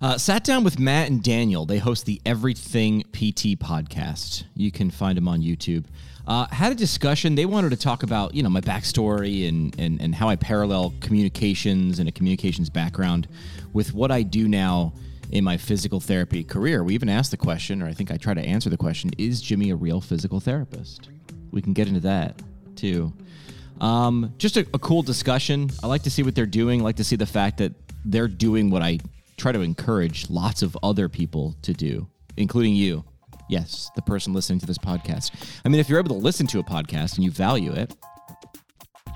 Uh, sat down with Matt and Daniel. They host the Everything PT podcast. You can find them on YouTube. Uh, had a discussion. They wanted to talk about you know my backstory and, and and how I parallel communications and a communications background with what I do now in my physical therapy career. We even asked the question, or I think I try to answer the question: Is Jimmy a real physical therapist? We can get into that too. Um, just a, a cool discussion. I like to see what they're doing. I like to see the fact that they're doing what I try to encourage lots of other people to do, including you. Yes, the person listening to this podcast. I mean, if you're able to listen to a podcast and you value it,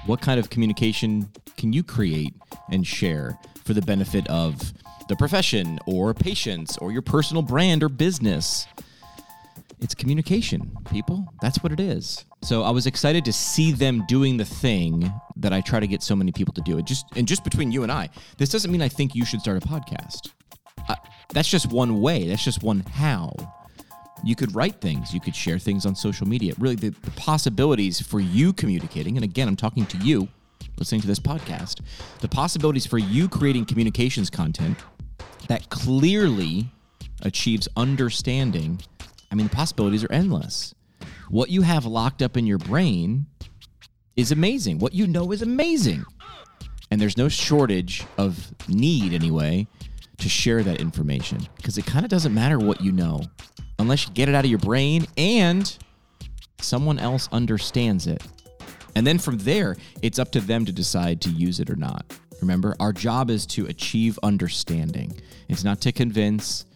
what kind of communication can you create and share for the benefit of the profession or patients or your personal brand or business? It's communication, people. That's what it is. So I was excited to see them doing the thing that I try to get so many people to do. It just and just between you and I, this doesn't mean I think you should start a podcast. Uh, that's just one way. That's just one how. You could write things. You could share things on social media. Really, the, the possibilities for you communicating, and again, I'm talking to you listening to this podcast, the possibilities for you creating communications content that clearly achieves understanding. I mean, the possibilities are endless. What you have locked up in your brain is amazing. What you know is amazing. And there's no shortage of need, anyway, to share that information because it kind of doesn't matter what you know unless you get it out of your brain and someone else understands it. And then from there, it's up to them to decide to use it or not. Remember, our job is to achieve understanding. It's not to convince,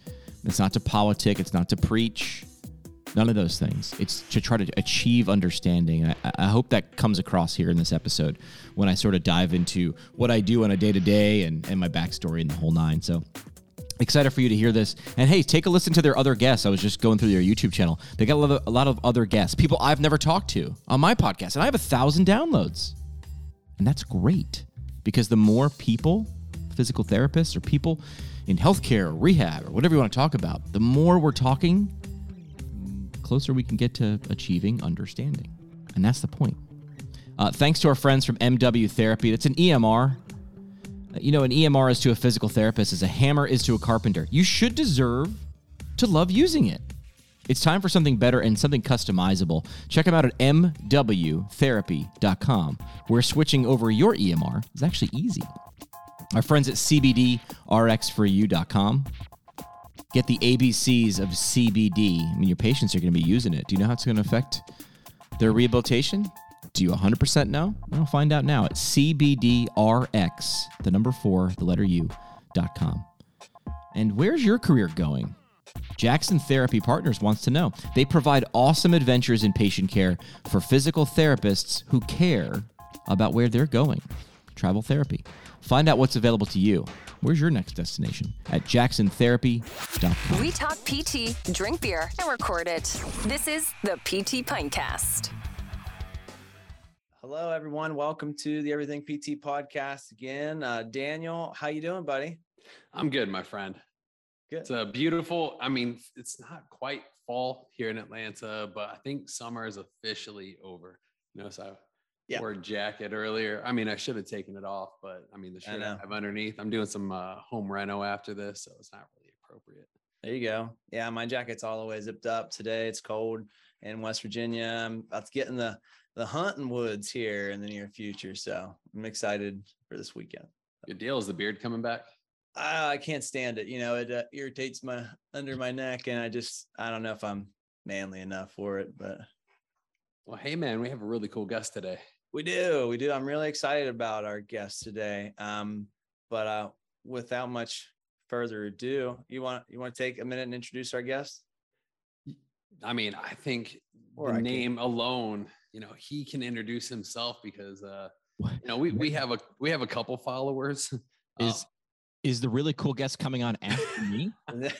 it's not to politic, it's not to preach. None of those things. It's to try to achieve understanding. I, I hope that comes across here in this episode when I sort of dive into what I do on a day to day and my backstory and the whole nine. So excited for you to hear this. And hey, take a listen to their other guests. I was just going through their YouTube channel. They got a lot of, a lot of other guests, people I've never talked to on my podcast, and I have a thousand downloads. And that's great because the more people, physical therapists or people in healthcare or rehab or whatever you want to talk about, the more we're talking, closer we can get to achieving understanding. And that's the point. Uh, thanks to our friends from MW Therapy. That's an EMR. Uh, You know, an EMR is to a physical therapist as a hammer is to a carpenter. You should deserve to love using it. It's time for something better and something customizable. Check them out at mwtherapy.com, where switching over your EMR is actually easy. Our friends at cbdrxforyou.com. Get the ABCs of CBD. I mean, your patients are going to be using it. Do you know how it's going to affect their rehabilitation? Do you 100% know? I'll find out now at CBDRX, the number four, the letter U, dot com. And where's your career going? Jackson Therapy Partners wants to know. They provide awesome adventures in patient care for physical therapists who care about where they're going. Travel therapy. Find out what's available to you. Where's your next destination? At jacksontherapy.com. We talk PT, drink beer, and record it. This is the PT Pintcast. Hello, everyone. Welcome to the Everything PT podcast again. Uh, Daniel, how you doing, buddy? I'm good, my friend. Good. It's a beautiful. I mean, it's not quite fall here in Atlanta, but I think summer is officially over. You know, so I Yeah. jacket earlier. I mean, I should have taken it off, but I mean, the shirt I, know. have underneath. I'm doing some uh, home reno after this, so it's not really appropriate. There you go. Yeah, my jacket's all the way zipped up today. It's cold in West Virginia. I'm about to get in the the hunting woods here in the near future, so I'm excited for this weekend. Good deal. Is the beard coming back? I, I can't stand it. You know, it uh, irritates my under my neck, and I just I don't know if I'm manly enough for it, but Well, hey man, we have a really cool guest today. We do. We do. I'm really excited about our guest today. Um, but uh, without much further ado, you want you want to take a minute and introduce our guest? I mean, I think Or I the can- name alone, you know, he can introduce himself because uh What? you know, we we have a we have a couple followers. Is- Um, Is the really cool guest coming on after me?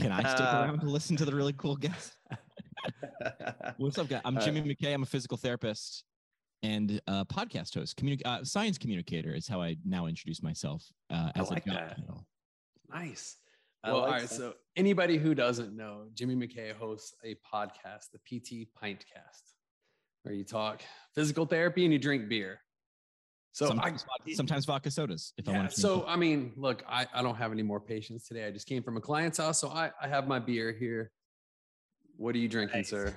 Can I stick Uh, around to listen to the really cool guest? What's up, guys? I'm Uh, Jimmy McKay. I'm a physical therapist and uh, podcast host. Communi- uh, science communicator is how I now introduce myself uh, I as like a job that. title. Nice. I Well, like all right. that. So anybody who doesn't know, Jimmy McKay hosts a podcast, the PT Pintcast, where you talk physical therapy and you drink beer. So I, sometimes, vodka, sometimes vodka sodas. If I want to. so I mean, look, I, I don't have any more patients today. I just came from a client's house, so I, I have my beer here. What are you drinking, Nice. sir?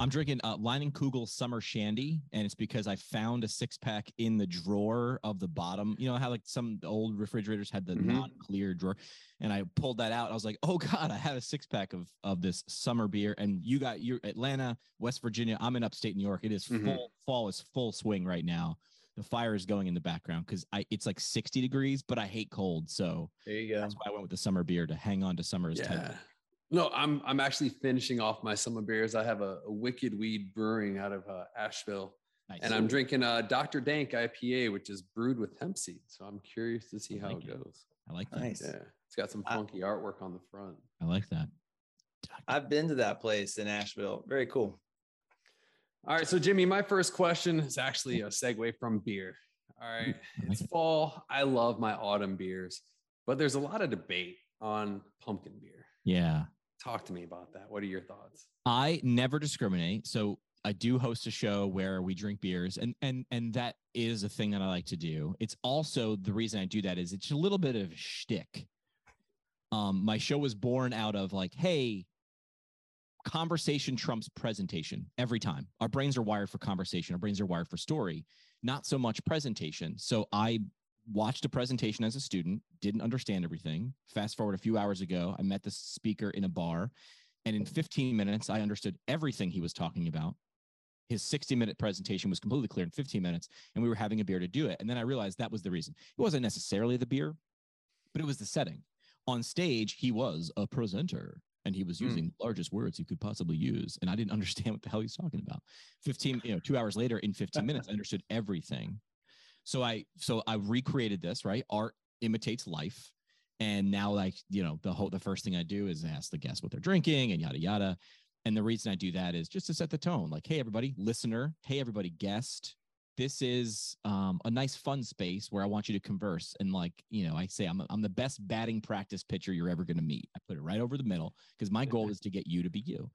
I'm drinking uh, Leinenkugel Summer Shandy, and it's because I found a six pack in the drawer of the bottom. You know how like some old refrigerators had the Mhm. non-clear drawer, and I pulled that out. I was like, "Oh God, I have a six pack of of this summer beer." And you got your Atlanta, West Virginia. I'm in upstate New York. It is Mhm. full fall is full swing right now. The fire is going in the background because I it's like 60 degrees, but I hate cold, so there you go. that's why I went with the summer beer to hang on to summer's Yeah. tight. No, I'm I'm actually finishing off my summer beers. I have a, a Wicked Weed Brewing out of uh, Asheville, Nice. and I'm drinking a Dr. Dank IPA, which is brewed with hemp seed. So I'm curious to see I how like it it. goes. I like that. Nice. Yeah, it's got some I- funky artwork on the front. I like that. I've been to that place in Asheville. Very cool. All right, so Jimmy, my first question is actually a segue from beer. All right, I like it's it. fall. I love my autumn beers, but there's a lot of debate on pumpkin beer. Yeah. Talk to me about that. What are your thoughts? I never discriminate. So I do host a show where we drink beers, and and and that is a thing that I like to do. It's also the reason I do that is it's a little bit of a shtick. Um, my show was born out of like, hey, conversation trumps presentation every time. Our brains are wired for conversation. Our brains are wired for story, not so much presentation. So I watched a presentation as a student, didn't understand everything. Fast forward a few hours ago, I met the speaker in a bar, and in 15 minutes, I understood everything he was talking about. His 60 minute presentation was completely clear in 15 minutes, and we were having a beer to do it. And then I realized that was the reason. It wasn't necessarily the beer, but it was the setting. On stage, he was a presenter and he was Hmm. using the largest words he could possibly use. And I didn't understand what the hell he's talking about. 15, you know, two hours later, in 15 minutes, I understood everything. So I so I recreated this, right? Art imitates life. And now, like, you know, the whole the first thing I do is ask the guests what they're drinking and yada yada. And the reason I do that is just to set the tone. Like, hey, everybody, listener, hey, everybody, guest. This is um, a nice, fun space where I want you to converse. And like, you know, I say I'm I'm the best batting practice pitcher you're ever going to meet. I put it right over the middle because my goal is to get you to be you.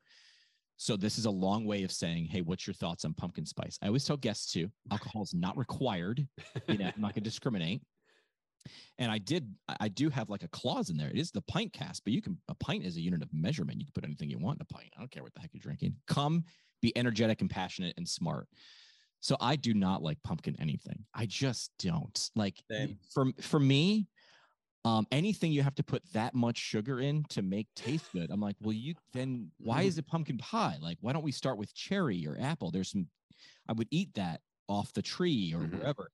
So this is a long way of saying, hey, what's your thoughts on pumpkin spice? I always tell guests too, alcohol is not required. You know, I'm not going to discriminate. And I did, I- I do have like a clause in there. It is the pint cast, but you can, a pint is a unit of measurement. You can put anything you want in a pint. I don't care what the heck you're drinking. Come be energetic and passionate and smart. So I do not like pumpkin anything. I just don't like Same. for, for me, um, anything you have to put that much sugar in to make taste good. I'm like, well, you then why is it pumpkin pie? Like, why don't we start with cherry or apple? There's some, I would eat that off the tree or Mhm. wherever.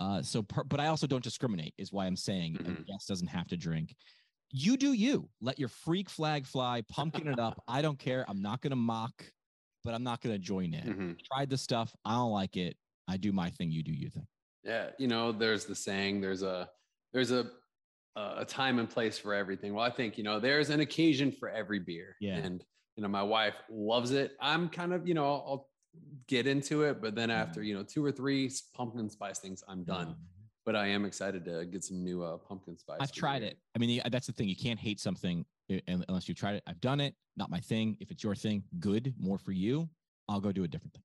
Uh, so, but I also don't discriminate, is why I'm saying a Mhm. guest doesn't have to drink. You do you. Let your freak flag fly, pumpkin it up. I don't care. I'm not going to mock, but I'm not going to join in. Mhm. Tried the stuff. I don't like it. I do my thing. You do your thing. Yeah, you know, there's the saying, there's a there's a a time and place for everything. Well, I think, you know, there's an occasion for every beer. Yeah. And you know, my wife loves it. I'm kind of, you know, I'll, I'll get into it, but then after, you know, two or three pumpkin spice things, I'm done. Um, But I am excited to get some new uh, pumpkin spice. I've tried beer. it. I mean, that's the thing. You can't hate something unless you've tried it. I've done it. Not my thing. If it's your thing, good. More for you. I'll go do a different thing.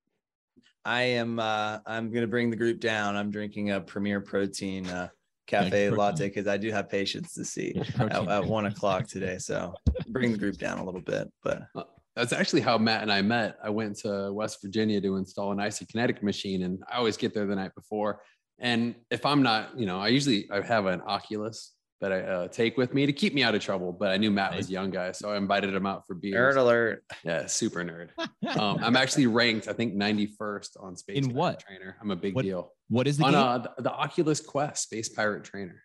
I am uh I'm gonna bring the group down. I'm drinking a premier protein uh cafe latte because I do have patience to see at, at one o'clock today. So bring the group down a little bit. But Uh, That's actually how Matt and I met. I went to West Virginia to install an isokinetic machine, and I always get there the night before. And if I'm not, you know, I usually I have an Oculus that I uh, take with me to keep me out of trouble. But I knew Matt was a young guy, so I invited him out for beer. nerd alert. Yeah, super nerd. Um, I'm actually ranked, I think, 91st on Space In Pirate what? Trainer. I'm a big What- deal what is the on game? uh, the, the Oculus Quest Space Pirate Trainer.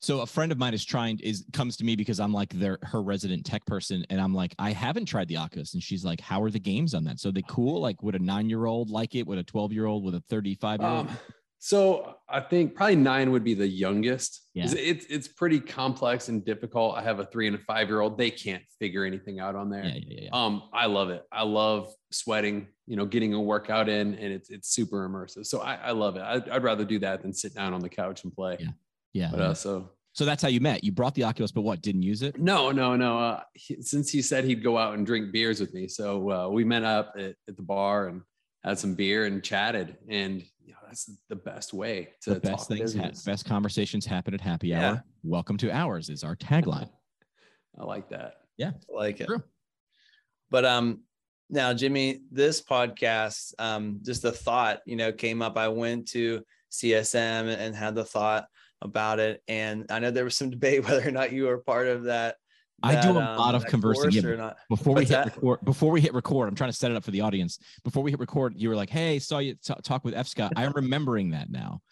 So a friend of mine is trying is comes to me because I'm like their her resident tech person, and I'm like, I haven't tried the Oculus, and she's like, How are the games on that? So they cool? Like, would a nine year old like it? Would a twelve year old? Would a thirty five year old? Um, So I think probably nine would be the youngest. Yeah. It's, it's pretty complex and difficult. I have a three and a five year old. They can't figure anything out on there. Yeah, yeah, yeah. Um, I love it. I love sweating, you know, getting a workout in and it's it's super immersive. So I, I love it. I'd, I'd rather do that than sit down on the couch and play. Yeah. yeah. But uh, so so that's how you met. You brought the Oculus, but what? Didn't use it? no, no, no. Uh, he, since he said he'd go out and drink beers with me, so uh, we met up at, at the bar and had some beer and chatted. And you know, that's the best way to the best talk things, ha- best conversations happen at happy Yeah. hour. Welcome to ours is our tagline. I like that. Yeah. I like it. True. But um now Jimmy, this podcast, um, just the thought, you know, came up. I went to CSM and had the thought about it. And I know there was some debate whether or not you were part of that. I do a um, lot of conversing. Yeah, before we hit that? record, before we hit record, I'm trying to set it up for the audience. Before we hit record, you were like, "Hey, saw you t- talk with F Scott." I'm remembering that now.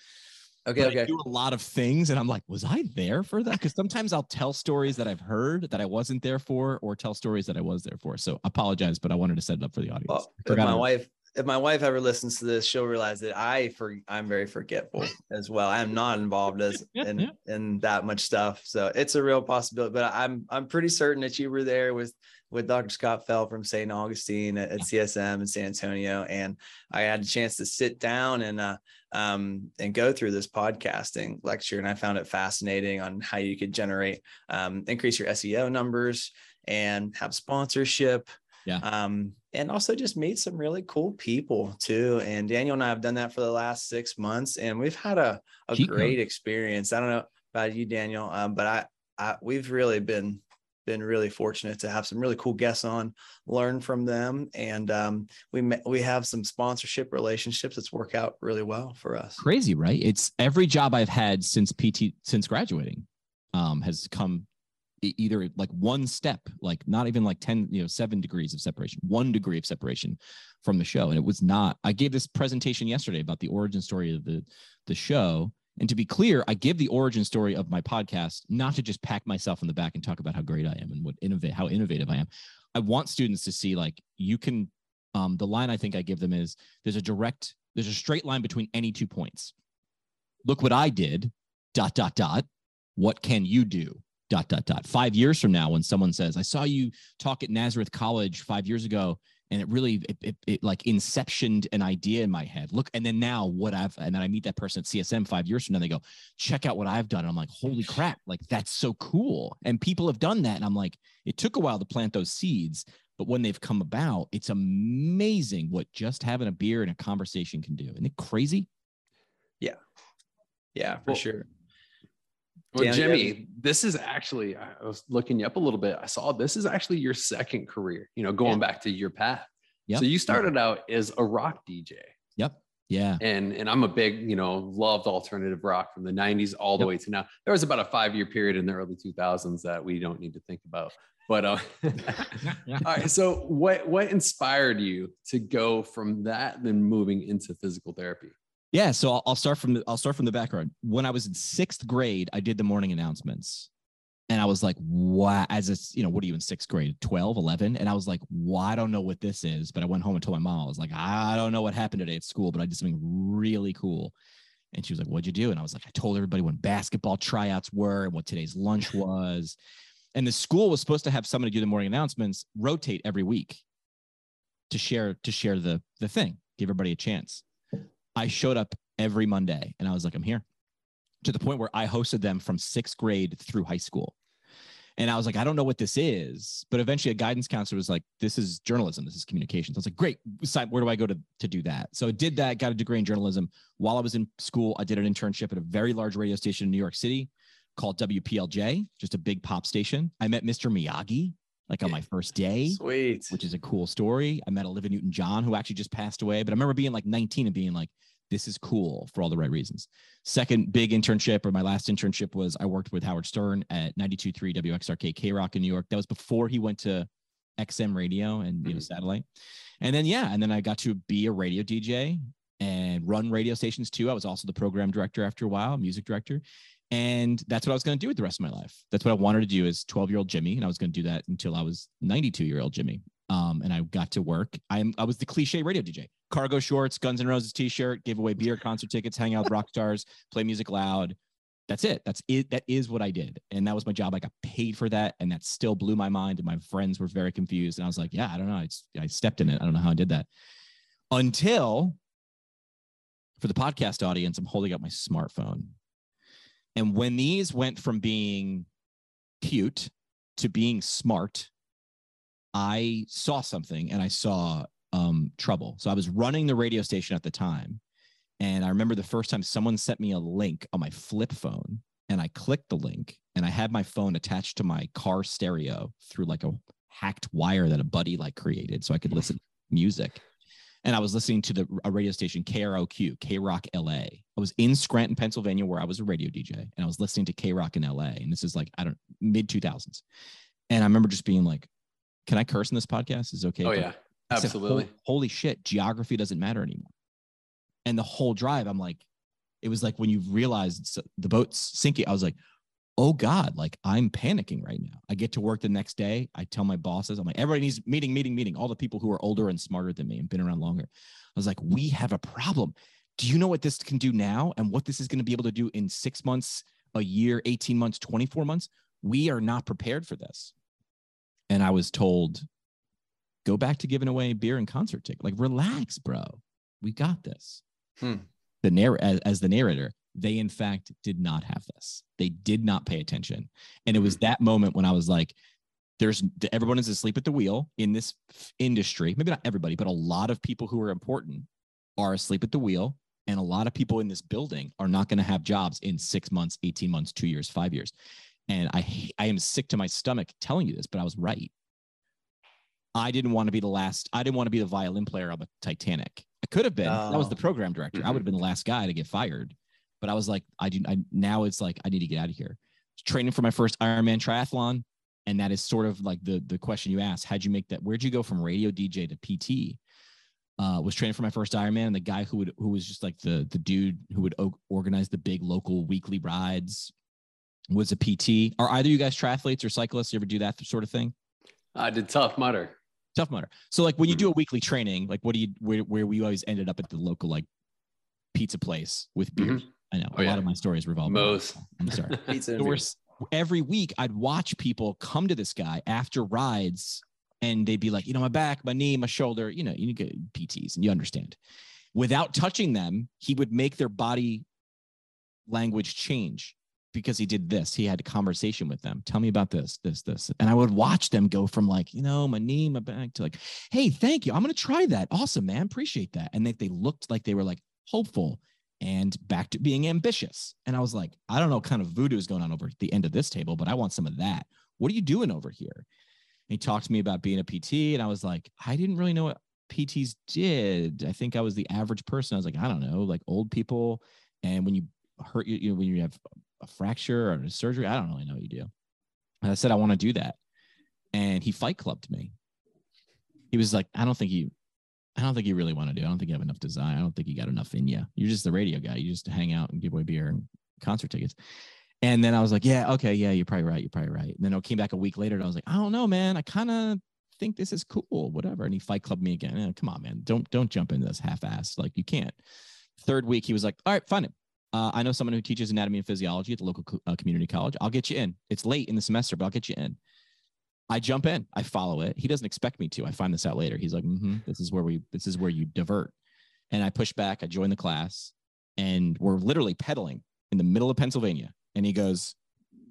Okay, But I do a lot of things, and I'm like, "Was I there for that?" Because sometimes I'll tell stories that I've heard that I wasn't there for, or tell stories that I was there for. So apologize, but I wanted to set it up for the audience. Well, I if forgot my wife if my wife ever listens to this, she'll realize that I for I'm very forgetful as well. I'm not involved as in yeah. in that much stuff. So it's a real possibility. But I'm I'm pretty certain that you were there with with Dr. Scott Fell from St. Augustine at, at CSM in San Antonio. And I had a chance to sit down and uh um and go through this podcasting lecture. And I found it fascinating on how you could generate um increase your SEO numbers and have sponsorship Yeah. um, and also just meet some really cool people too. And Daniel and I have done that for the last six months, and we've had a, a great experience. I don't know about you, Daniel, um, but I, I we've really been been really fortunate to have some really cool guests on, learn from them, and um, we met, we have some sponsorship relationships that's work out really well for us. crazy, right? It's every job I've had since PT since graduating um, has come either like one step, like not even like 10, you know, seven degrees of separation, one degree of separation from the show. And it was not, I gave this presentation yesterday about the origin story of the, the show. And to be clear, I give the origin story of my podcast, not to just pack myself in the back and talk about how great I am and what innovate, how innovative I am. I want students to see like you can, um, the line I think I give them is there's a direct, there's a straight line between any two points. Look what I did, dot, dot, dot. What can you do? Dot, dot, dot. Five years from now, when someone says, I saw you talk at Nazareth College five years ago, and it really, it, it, it like inceptioned an idea in my head. Look, and then now what I've, and then I meet that person at CSM five years from now, they go, check out what I've done. And I'm like, holy crap, like that's so cool. And people have done that. And I'm like, it took a while to plant those seeds, but when they've come about, it's amazing what just having a beer and a conversation can do. Isn't it crazy? Yeah, Yeah, for Well, sure. Well, Dan, you have Jimmy, this is actually, I was looking you up a little bit. I saw this is actually your second career, you know, going Yeah. back to your path. Yep. So you started out as a rock DJ. Yep. Yeah. And and I'm a big, you know, loved alternative rock from the 90s all the Yep. way to now. There was about a five year period in the early 2000s that we don't need to think about. But uh, all right. So what what inspired you to go from that then moving into physical therapy? Yeah, so I'll, I'll start from the I'll start from the background. When I was in sixth grade, I did the morning announcements, and I was like, "Wow!" As a you know, what are you in sixth grade? 12, 11? And I was like, "Well, I don't know what this is." But I went home and told my mom. I was like, "I don't know what happened today at school, but I did something really cool." And she was like, "What'd you do?" And I was like, "I told everybody when basketball tryouts were and what today's lunch was." And the school was supposed to have somebody do the morning announcements, rotate every week to share to share the the thing, give everybody a chance. I showed up every Monday and I was like, I'm here to the point where I hosted them from sixth grade through high school. And I was like, I don't know what this is. But eventually a guidance counselor was like, this is journalism. This is communications. I was like, great. Where do I go to, to do that? So I did that, got a degree in journalism. While I was in school, I did an internship at a very large radio station in New York City called WPLJ, just a big pop station. I met Mr. Miyagi like on my first day Sweet. which is a cool story. I met Olivia Newton John, who actually just passed away, but I remember being like 19 and being like, this is cool for all the right reasons. Second big internship, or my last internship, was I worked with Howard Stern at 92.3 WXRK K Rock in New York. That was before he went to XM radio and you know mm-hmm. satellite. And then yeah, and then I got to be a radio DJ and run radio stations too. I was also the program director after a while, music director. And that's what I was going to do with the rest of my life. That's what I wanted to do as 12 year old Jimmy. And I was going to do that until I was 92 year old Jimmy. Um, and I got to work. I'm, I was the cliche radio DJ. cargo shorts, Guns N' Roses t-shirt, gave away beer, concert tickets, hang out with rock stars, play music loud. That's it. That's it. That is what I did. And that was my job. I got paid for that. And that still blew my mind. And my friends were very confused. And I was like, yeah, I don't know. I, I stepped in it. I don't know how I did that. Until for the podcast audience, I'm holding up my smartphone. And when these went from being cute to being smart, I saw something and I saw um, trouble. So I was running the radio station at the time. And I remember the first time someone sent me a link on my flip phone and I clicked the link and I had my phone attached to my car stereo through like a hacked wire that a buddy like created so I could listen to music. And I was listening to the a radio station KROQ, K Rock LA. I was in Scranton, Pennsylvania, where I was a radio DJ, and I was listening to K Rock in LA. And this is like, I don't mid 2000s. And I remember just being like, can I curse in this podcast? Is it okay? Oh yeah, I said, absolutely. Holy shit, geography doesn't matter anymore. And the whole drive, I'm like, it was like when you realized the boat's sinking, I was like, oh God, like I'm panicking right now. I get to work the next day. I tell my bosses, I'm like, everybody needs meeting, meeting, meeting. All the people who are older and smarter than me and been around longer. I was like, we have a problem. Do you know what this can do now and what this is going to be able to do in six months, a year, 18 months, 24 months? We are not prepared for this. And I was told, go back to giving away beer and concert tickets. Like, relax, bro. We got this. Hmm. The narr- as, as the narrator, they in fact did not have this. They did not pay attention. And it was mm. that moment when I was like, there's everyone is asleep at the wheel in this industry. Maybe not everybody, but a lot of people who are important are asleep at the wheel. And a lot of people in this building are not going to have jobs in six months, 18 months, two years, five years. And I, I am sick to my stomach telling you this, but I was right. I didn't want to be the last. I didn't want to be the violin player on the Titanic. I could have been. That was the Oh. program director. I would have been the mm-hmm. last guy to get fired. But I was like, I do. I now it's like I need to get out of here. Training for my first Ironman triathlon, and that is sort of like the the question you asked. How'd you make that? Where'd you go from radio DJ to PT? Uh, was training for my first Ironman, and the guy who would who was just like the the dude who would o- organize the big local weekly rides was a PT. Are either you guys triathletes or cyclists? You ever do that sort of thing? I did Tough Mudder. Tough Mudder. So like when you do a weekly training, like what do you where where we always ended up at the local like pizza place with beers. I know Oh, a yeah. lot of my stories revolve. around Moe's. that. I'm sorry. Pizza and There beer. were s- every week I'd watch people come to this guy after rides and they'd be like, you know, my back, my knee, my shoulder, you know, you get PTs and you understand. Without touching them, he would make their body language change because he did this. He had a conversation with them. Tell me about this, this, this. And I would watch them go from like, you know, my knee, my back to like, hey, thank you. I'm going to try that. Awesome, man. Appreciate that. And they, they looked like they were like hopeful and back to being ambitious. And I was like, I don't know what kind of voodoo is going on over at the end of this table, but I want some of that. What are you doing over here? And he talked to me about being a PT. And I was like, I didn't really know what PTs did. I think I was the average person. I was like, I don't know, like old people. And when you hurt you, you know, when you have a fracture or a surgery, I don't really know what you do. And I said, I want to do that. And he fight clubbed me. He was like, I don't think you, I don't think you really want to do. I don't think you have enough design. I don't think you got enough in you. You're just the radio guy. You just hang out and give away beer and concert tickets. And then I was like, yeah, okay, yeah, you're probably right. You're probably right. And then I came back a week later and I was like, I don't know, man. I kind of think this is cool, whatever. And he fight clubbed me again. Eh, come on, man. Don't don't jump into this half-ass. Like you can't. Third week, he was like, all right, fine. Uh, I know someone who teaches anatomy and physiology at the local co- uh, community college. I'll get you in. It's late in the semester, but I'll get you in. I jump in. I follow it. He doesn't expect me to. I find this out later. He's like, mm-hmm, "This is where we. This is where you divert." And I push back. I join the class, and we're literally pedaling in the middle of Pennsylvania. And he goes,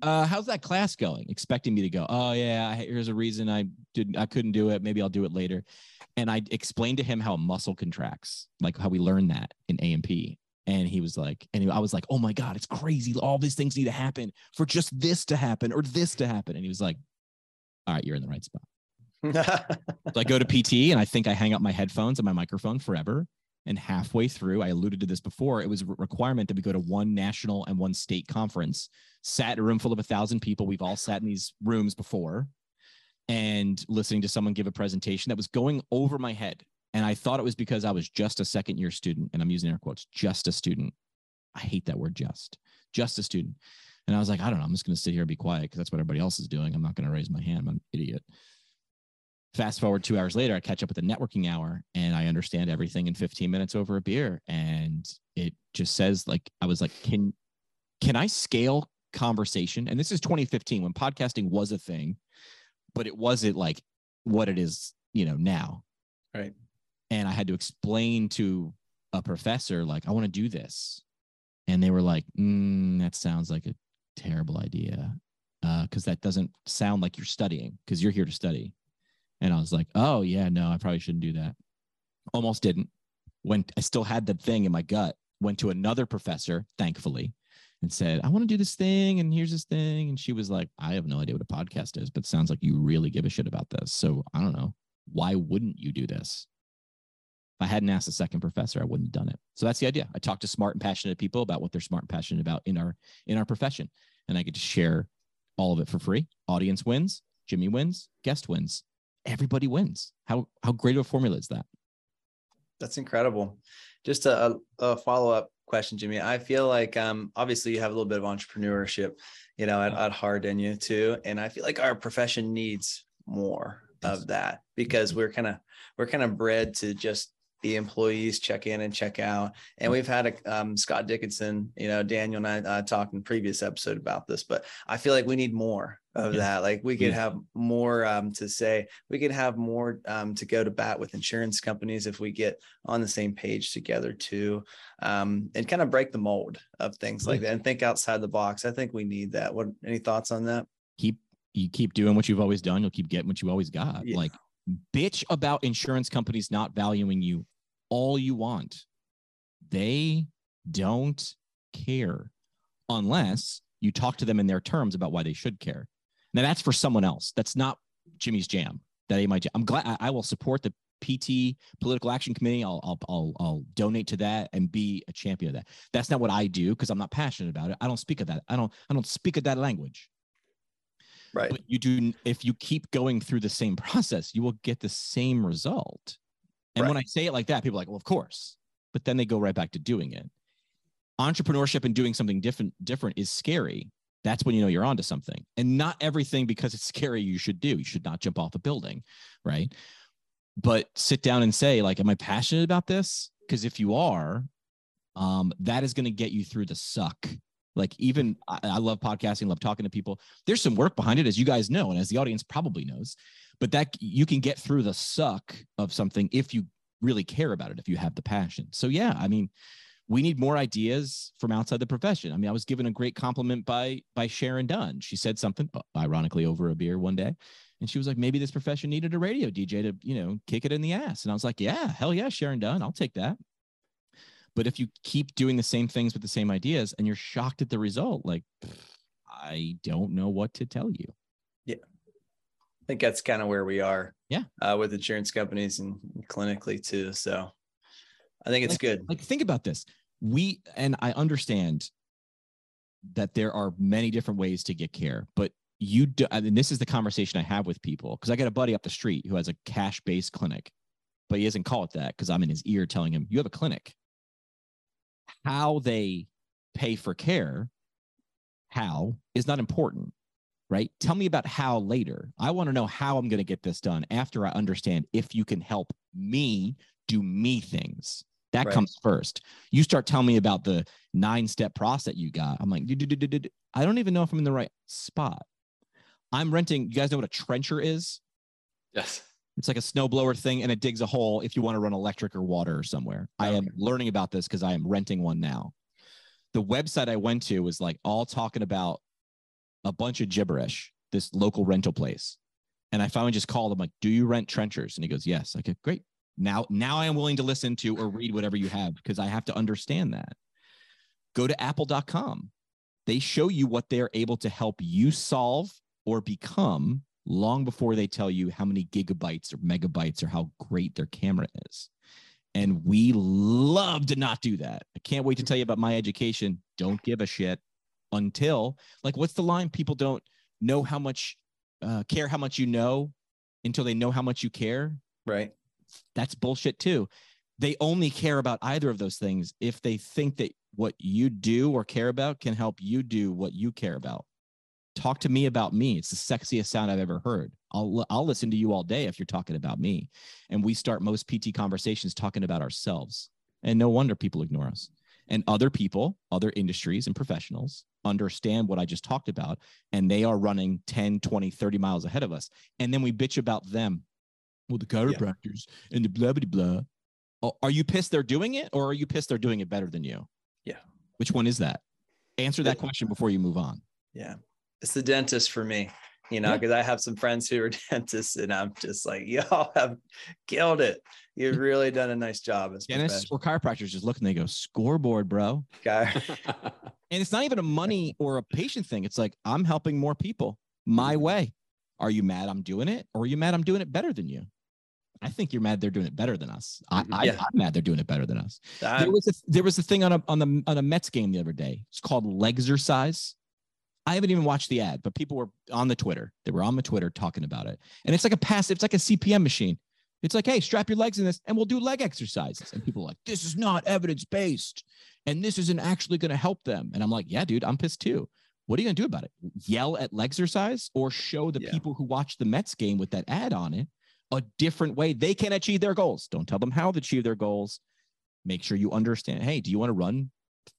uh, "How's that class going?" Expecting me to go, "Oh yeah, here's a reason I didn't. I couldn't do it. Maybe I'll do it later." And I explained to him how muscle contracts, like how we learn that in AMP. And he was like, and I was like, "Oh my god, it's crazy! All these things need to happen for just this to happen or this to happen." And he was like, "All right, you're in the right spot." So I go to PT and I think I hang up my headphones and my microphone forever. And halfway through, I alluded to this before, it was a requirement that we go to one national and one state conference, sat in a room full of a thousand people. We've all sat in these rooms before and listening to someone give a presentation that was going over my head. And I thought it was because I was just a second year student. And I'm using air quotes, just a student. I hate that word, just, just a student. And I was like, I don't know. I'm just going to sit here and be quiet because that's what everybody else is doing. I'm not going to raise my hand. I'm an idiot Fast forward two hours later, I catch up with the networking hour and I understand everything in 15 minutes over a beer. And it just says, like, I was like, can can I scale conversation? And this is 2015 when podcasting was a thing, but it wasn't like what it is, you know, now. Right. And I had to explain to a professor, like, I want to do this. And they were like, mm, that sounds like a terrible idea. Because uh, that doesn't sound like you're studying, because you're here to study. And I was like, oh, yeah, no, I probably shouldn't do that. Almost didn't. Went, I still had that thing in my gut. Went to another professor, thankfully, and said, I want to do this thing. And here's this thing. And she was like, I have no idea what a podcast is, but sounds like you really give a shit about this. So I don't know. Why wouldn't you do this? If I hadn't asked a second professor, I wouldn't have done it. So that's the idea. I talk to smart and passionate people about what they're smart and passionate about in our in our profession. And I get to share all of it for free. Audience wins, Jimmy wins, guest wins. Everybody wins. How how great of a formula is that? That's incredible. Just a, a follow up question, Jimmy. I feel like um, obviously you have a little bit of entrepreneurship, you know, at, at heart in you too. And I feel like our profession needs more of that because we're kind of we're kind of bred to just the employees check in and check out. And we've had a, um, Scott Dickinson, you know, Daniel and I uh, talked in previous episode about this, but I feel like we need more of yeah. that. Like we could yeah. have more um, to say. We could have more um, to go to bat with insurance companies if we get on the same page together too, um, and kind of break the mold of things like that and think outside the box. I think we need that. What? Any thoughts on that? Keep you keep doing what you've always done. You'll keep getting what you always got. Like bitch about insurance companies not valuing you all you want. They don't care unless you talk to them in their terms about why they should care. Now that's for someone else. That's not Jimmy's jam. That ain't my jam. I'm glad I, I will support the PT Political Action Committee. I'll, I'll I'll I'll donate to that and be a champion of that. That's not what I do because I'm not passionate about it. I don't speak of that. I don't I don't speak of that language. Right. But you do if you keep going through the same process, you will get the same result. And right. when I say it like that, people are like, well, of course. But then they go right back to doing it. Entrepreneurship and doing something different different is scary. That's when you know you're onto something. And not everything because it's scary you should do. You should not jump off a building, right? But sit down and say, like, am I passionate about this? Because if you are, um, that is going to get you through the suck like even I, I, love podcasting, love talking to people. There's some work behind it, as you guys know, and as the audience probably knows. But that you can get through the suck of something if you really care about it, if you have the passion. So yeah, I mean, we need more ideas from outside the profession. I mean, I was given a great compliment by by Sharon Dunn. She said something, uh, ironically, over a beer one day. And she was like, maybe this profession needed a radio DJ to, you know, kick it in the ass. And I was like, yeah, hell yeah, Sharon Dunn. I'll take that. But if you keep doing the same things with the same ideas and you're shocked at the result, like I don't know what to tell you. Yeah. I think that's kind of where we are. Yeah. Uh, with insurance companies and clinically too. So I think it's like, good. Like think about this. We and I understand that there are many different ways to get care, but you do, mean, this is the conversation I have with people because I got a buddy up the street who has a cash based clinic, but he doesn't call it that because I'm in his ear telling him, You have a clinic how they pay for care, how is not important, right? Tell me about how later. I want to know how I'm going to get this done after I understand if you can help me do me things. That right. comes first. You start telling me about the nine step process you got. I'm like, I don't even know if I'm in the right spot. I'm renting. You guys know what a trencher is? Yes. It's like a snowblower thing and it digs a hole if you want to run electric or water somewhere. Okay. I am learning about this because I am renting one now. The website I went to was like all talking about a bunch of gibberish, this local rental place. And I finally just called him like, do you rent trenchers? And he goes, yes. I go, great. Now, now I am willing to listen to or read whatever you have because I have to understand that. Go to apple.com. They show you what they're able to help you solve or become long before they tell you how many gigabytes or megabytes or how great their camera is. And we love to not do that. I can't wait to tell you about my education. Don't give a shit until, like, what's the line? People don't know how much, uh, care how much you know until they know how much you care. Right. That's bullshit too. They only care about either of those things if they think that what you do or care about can help you do what you care about. Talk to me about me. It's the sexiest sound I've ever heard. I'll I'll listen to you all day if you're talking about me. And we start most PT conversations talking about ourselves. And no wonder people ignore us. And other people, other industries and professionals understand what I just talked about and they are running 10, 20, 30 miles ahead of us. And then we bitch about them. Well, the chiropractors yeah. and the blah blah blah. Oh, are you pissed they're doing it or are you pissed they're doing it better than you? Yeah. Which one is that? Answer that question before you move on. Yeah. It's the dentist for me, you know, because. I have some friends who are dentists and I'm just like, y'all have killed it. You've really done a nice job. As dentists or chiropractors just look and they go, scoreboard, bro. Okay. and it's not even a money or a patient thing. It's like, I'm helping more people my mm-hmm. way. Are you mad I'm doing it? Or are you mad I'm doing it better than you? I think you're mad they're doing it better than us. I, mm-hmm. I, am mad they're doing it better than us. I'm, there was a there was a thing on a on the on a Mets game the other day. It's called Legzercise. I haven't even watched the ad, but people were on the Twitter. They were on the Twitter talking about it, and it's like a passive. It's like a CPM machine. It's like, hey, strap your legs in this, and we'll do leg exercises. And people are like, this is not evidence based, and this isn't actually going to help them. And I'm like, yeah, dude, I'm pissed too. What are you going to do about it? Yell at leg exercise or show the yeah. people who watch the Mets game with that ad on it a different way they can achieve their goals. Don't tell them how to achieve their goals. Make sure you understand. Hey, do you want to run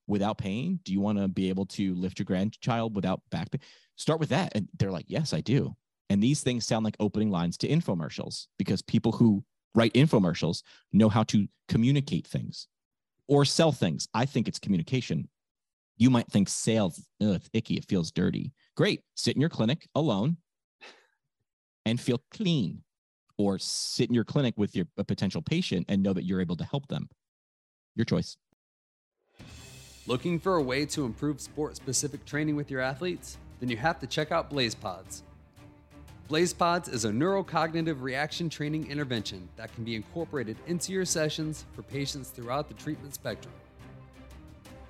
without pain? Do you want to be able to lift your grandchild without back pain? Start with that. And they're like, yes, I do. And these things sound like opening lines to infomercials because people who write infomercials know how to communicate things or sell things. I think it's communication. You might think sales, ugh, it's icky, it feels dirty. Great. Sit in your clinic alone and feel clean or sit in your clinic with your a potential patient and know that you're able to help them. Your choice. Looking for a way to improve sport specific training with your athletes? Then you have to check out BlazePods. Blaze Pods is a neurocognitive reaction training intervention that can be incorporated into your sessions for patients throughout the treatment spectrum.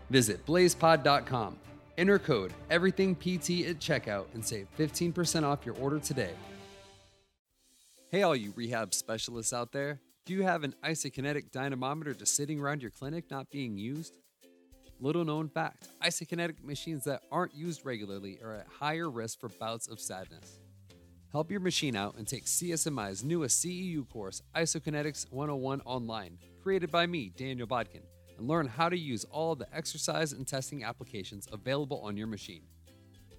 Visit blazepod.com, enter code EVERYTHINGPT at checkout, and save 15% off your order today. Hey, all you rehab specialists out there, do you have an isokinetic dynamometer just sitting around your clinic not being used? Little known fact isokinetic machines that aren't used regularly are at higher risk for bouts of sadness. Help your machine out and take CSMI's newest CEU course, Isokinetics 101 Online, created by me, Daniel Bodkin, and learn how to use all the exercise and testing applications available on your machine.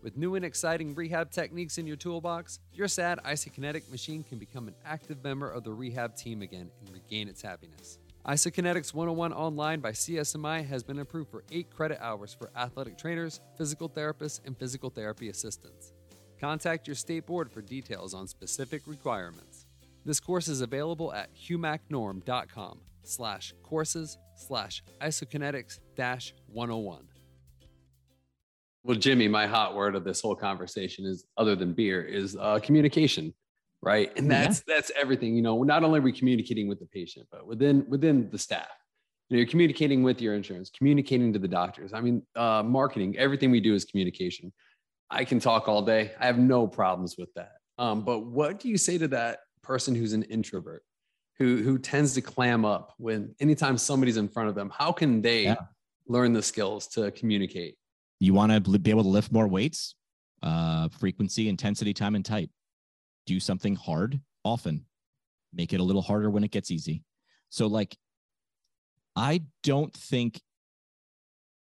With new and exciting rehab techniques in your toolbox, your sad isokinetic machine can become an active member of the rehab team again and regain its happiness. Isokinetics 101 Online by CSMI has been approved for 8 credit hours for athletic trainers, physical therapists, and physical therapy assistants. Contact your state board for details on specific requirements. This course is available at humacnorm.com slash courses slash isokinetics dash 101. Well, Jimmy, my hot word of this whole conversation is other than beer is uh, communication, right? And that's yeah. that's everything. You know, not only are we communicating with the patient, but within within the staff. You know, you're communicating with your insurance, communicating to the doctors. I mean, uh, marketing. Everything we do is communication. I can talk all day. I have no problems with that. Um, but what do you say to that person who's an introvert, who who tends to clam up when anytime somebody's in front of them? How can they yeah. learn the skills to communicate? You want to be able to lift more weights, uh, frequency, intensity, time, and type. Do something hard often. Make it a little harder when it gets easy. So, like, I don't think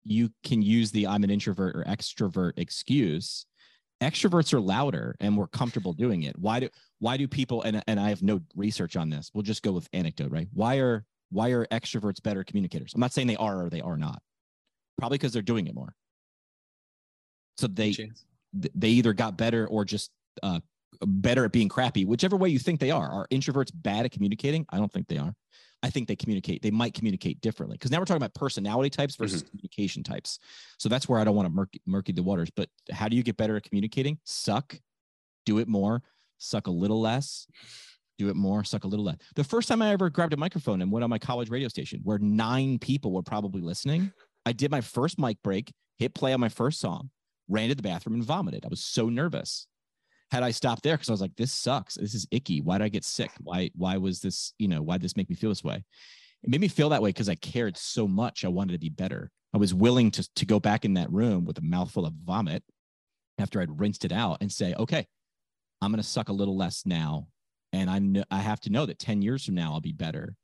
you can use the I'm an introvert or extrovert excuse. Extroverts are louder and more comfortable doing it. Why do why do people and, and I have no research on this. We'll just go with anecdote, right? Why are why are extroverts better communicators? I'm not saying they are or they are not. Probably because they're doing it more. So they they either got better or just uh, better at being crappy, whichever way you think they are. Are introverts bad at communicating? I don't think they are. I think they communicate. They might communicate differently because now we're talking about personality types versus mm-hmm. communication types. So that's where I don't want to murky, murky the waters. But how do you get better at communicating? Suck, do it more, suck a little less, do it more, suck a little less. The first time I ever grabbed a microphone and went on my college radio station where nine people were probably listening, I did my first mic break, hit play on my first song, ran to the bathroom and vomited. I was so nervous. Had I stopped there because I was like, this sucks. This is icky. Why did I get sick? Why, why was this, you know, why did this make me feel this way? It made me feel that way because I cared so much. I wanted to be better. I was willing to, to go back in that room with a mouthful of vomit after I'd rinsed it out and say, okay, I'm to suck a little less now. And I know I have to know that 10 years from now I'll be better,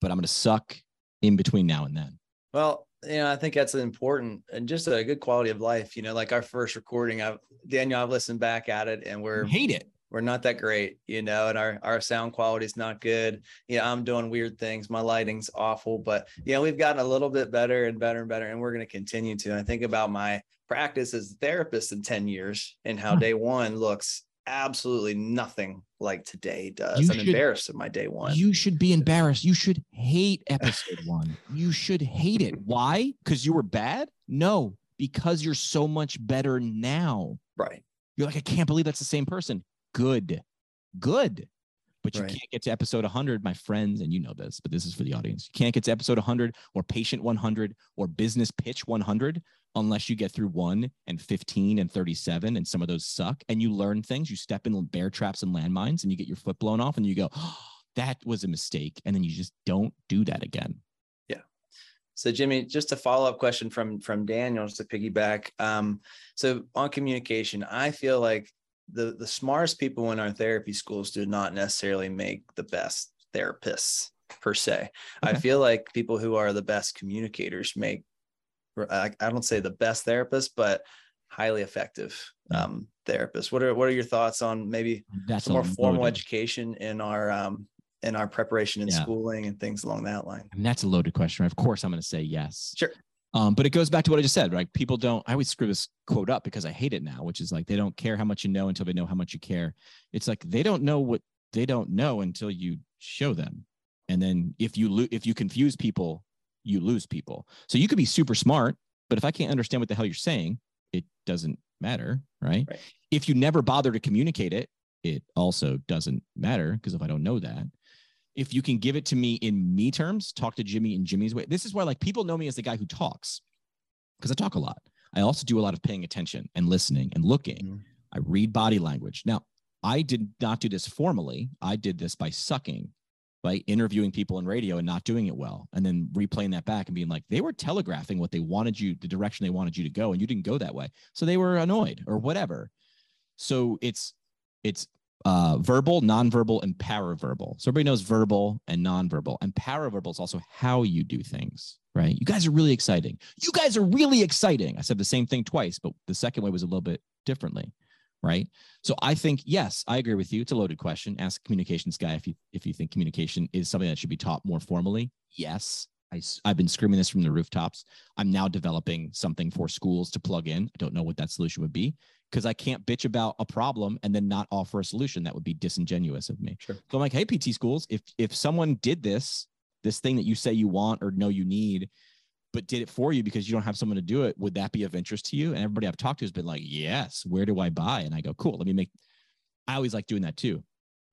but I'm to suck in between now and then. Well, you know, I think that's important and just a good quality of life. You know, like our first recording, I've Daniel, I've listened back at it and we're I hate it. we're not that great, you know, and our our sound quality is not good. Yeah, I'm doing weird things. My lighting's awful, but you know, we've gotten a little bit better and better and better, and we're going to continue to. I think about my practice as a therapist in 10 years and how hmm. day one looks absolutely nothing like today does. You I'm should- embarrassed of my day one. You should be embarrassed. You should hate episode one. You should hate it. Why? Because you were bad? No, because you're so much better now. right. You're like, I can't believe that's the same person. Good. Good. But you Right. can't get to episode 100, my friends, and you know this, but this is for the audience. You can't get to episode 100 or patient 100 or business pitch 100 unless you get through 1 and 15 and 37 and some of those suck and you learn things. You step in bear traps and landmines and you get your foot blown off and you go, oh, that was a mistake. And then you just don't do that again. Yeah so Jimmy, just a follow-up question from from Daniel just to piggyback. Um, so on communication, I feel like the the smartest people in our therapy schools do not necessarily make the best therapists per se. I feel like people who are the best communicators make I, I don't say the best therapist, but highly effective Yeah. um, therapists. What are what are your thoughts on maybe That's some more formal loaded- education in our um, in our preparation and Yeah. schooling and things along that line? I mean, that's a loaded question. Of course, I'm going to say yes. Sure. Um, but it goes back to what I just said, right? People don't, I always screw this quote up because I hate it now, which is like, they don't care how much you know until they know how much you care. It's like, they don't know what they don't know until you show them. And then if you, lo- if you confuse people, you lose people. So you could be super smart, but if I can't understand what the hell you're saying, it doesn't matter. Right. Right. If you never bother to communicate it, it also doesn't matter because if I don't know that, if you can give it to me in me terms, talk to Jimmy in Jimmy's way. This is why like people know me as the guy who talks because I talk a lot. I also do a lot of paying attention and listening and looking. Mhm. I read body language. Now, I did not do this formally. I did this by sucking, by interviewing people in radio and not doing it well, and then replaying that back and being like, they were telegraphing what they wanted you, the direction they wanted you to go, and you didn't go that way. So they were annoyed or whatever. So it's it's uh, verbal, nonverbal, and paraverbal. So everybody knows verbal and nonverbal, and paraverbal is also how you do things, right? You guys are really exciting. You guys are really exciting. I said the same thing twice, but the second way was a little bit differently, right? So I think yes, I agree with you. It's a loaded question. Ask a communications guy if you if you think communication is something that should be taught more formally. Yes, I, have been screaming this from the rooftops. I'm now developing something for schools to plug in. I don't know what that solution would be because I can't bitch about a problem and then not offer a solution. That would be disingenuous of me. Sure. So I'm like, hey, PT schools, if if someone did this, this thing that you say you want or know you need, but did it for you because you don't have someone to do it, would that be of interest to you? And everybody I've talked to has been like, yes. Where do I buy? And I go, cool. Let me make. I always like doing that too.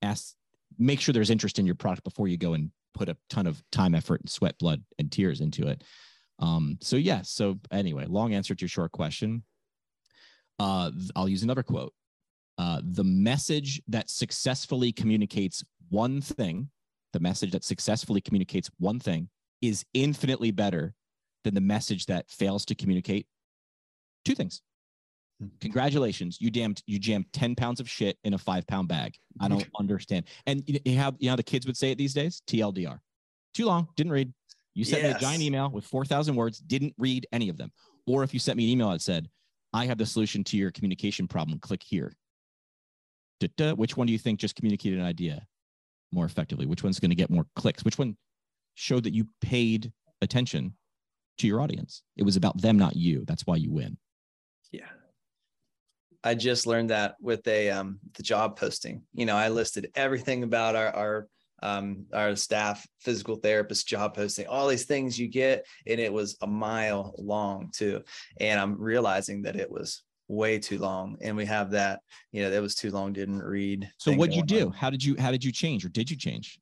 Ask, make sure there's interest in your product before you go and put a ton of time, effort, and sweat, blood, and tears into it. Um, so yes. So anyway, long answer to your short question. Uh, I'll use another quote. Uh, the message that successfully communicates one thing, the message that successfully communicates one thing is infinitely better than the message that fails to communicate two things. Hmm. Congratulations, you damned you jammed 10 pounds of shit in a five pound bag. I don't understand. And you have you know the kids would say it these days? TLDR. Too long, didn't read. You sent me a giant email with 4,000 words, didn't read any of them. Or if you sent me an email that said, I have the solution to your communication problem, click here. Da-da. Which one do you think just communicated an idea more effectively? Which one's going to get more clicks? Which one showed that you paid attention to your audience? It was about them, not you. That's why you win. Yeah. I just learned that with a um the job posting. You know, I listed everything about our our um our staff physical therapist job posting, all these things you get, and it was a mile long too. And I'm realizing that it was way too long. And we have that, you know, that was too long, didn't read. So what'd you do? on. How did you how did you change or did you change?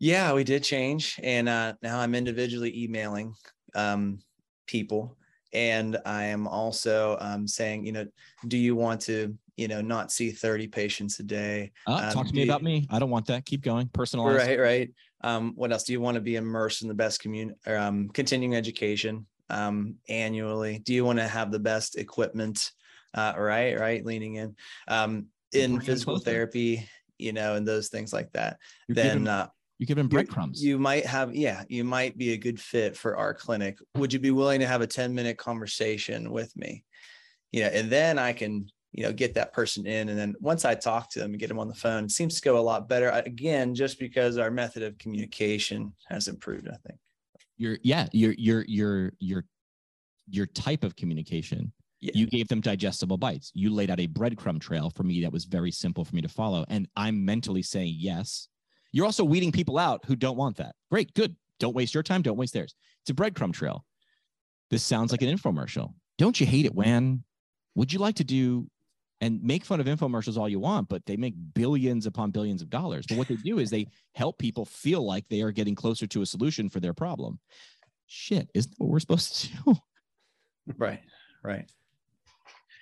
Yeah, we did change. And uh, now I'm individually emailing um, people. And I am also um, saying, you know, do you want to, you know, not see 30 patients a day? Uh, talk to me you- about me. I don't want that. Keep going. Personalized. Right, right. Um, what else? Do you want to be immersed in the best community or um, continuing education um, annually? Do you want to have the best equipment uh, right, right, leaning in, um, in physical therapy, you know, and those things like that, You're then giving, uh, you're giving breadcrumbs. You might have, yeah, you might be a good fit for our clinic. Would you be willing to have a 10 minute conversation with me? You know, and then I can, you know, get that person in. And then once I talk to them and get them on the phone, it seems to go a lot better. Again, just because our method of communication has improved, I think. your yeah your your your your your type of communication Yeah. you gave them digestible bites you laid out a breadcrumb trail for me that was very simple for me to follow and i'm mentally saying yes you're also weeding people out who don't want that. Great good. Don't waste your time don't waste theirs. It's a breadcrumb trail. This sounds like an infomercial. Don't you hate it when would you like to do and make fun of infomercials all you want but they make billions upon billions of dollars. But what they do is they help people feel like they are getting closer to a solution for their problem. Shit isn't that what we're supposed to do? Right. Right.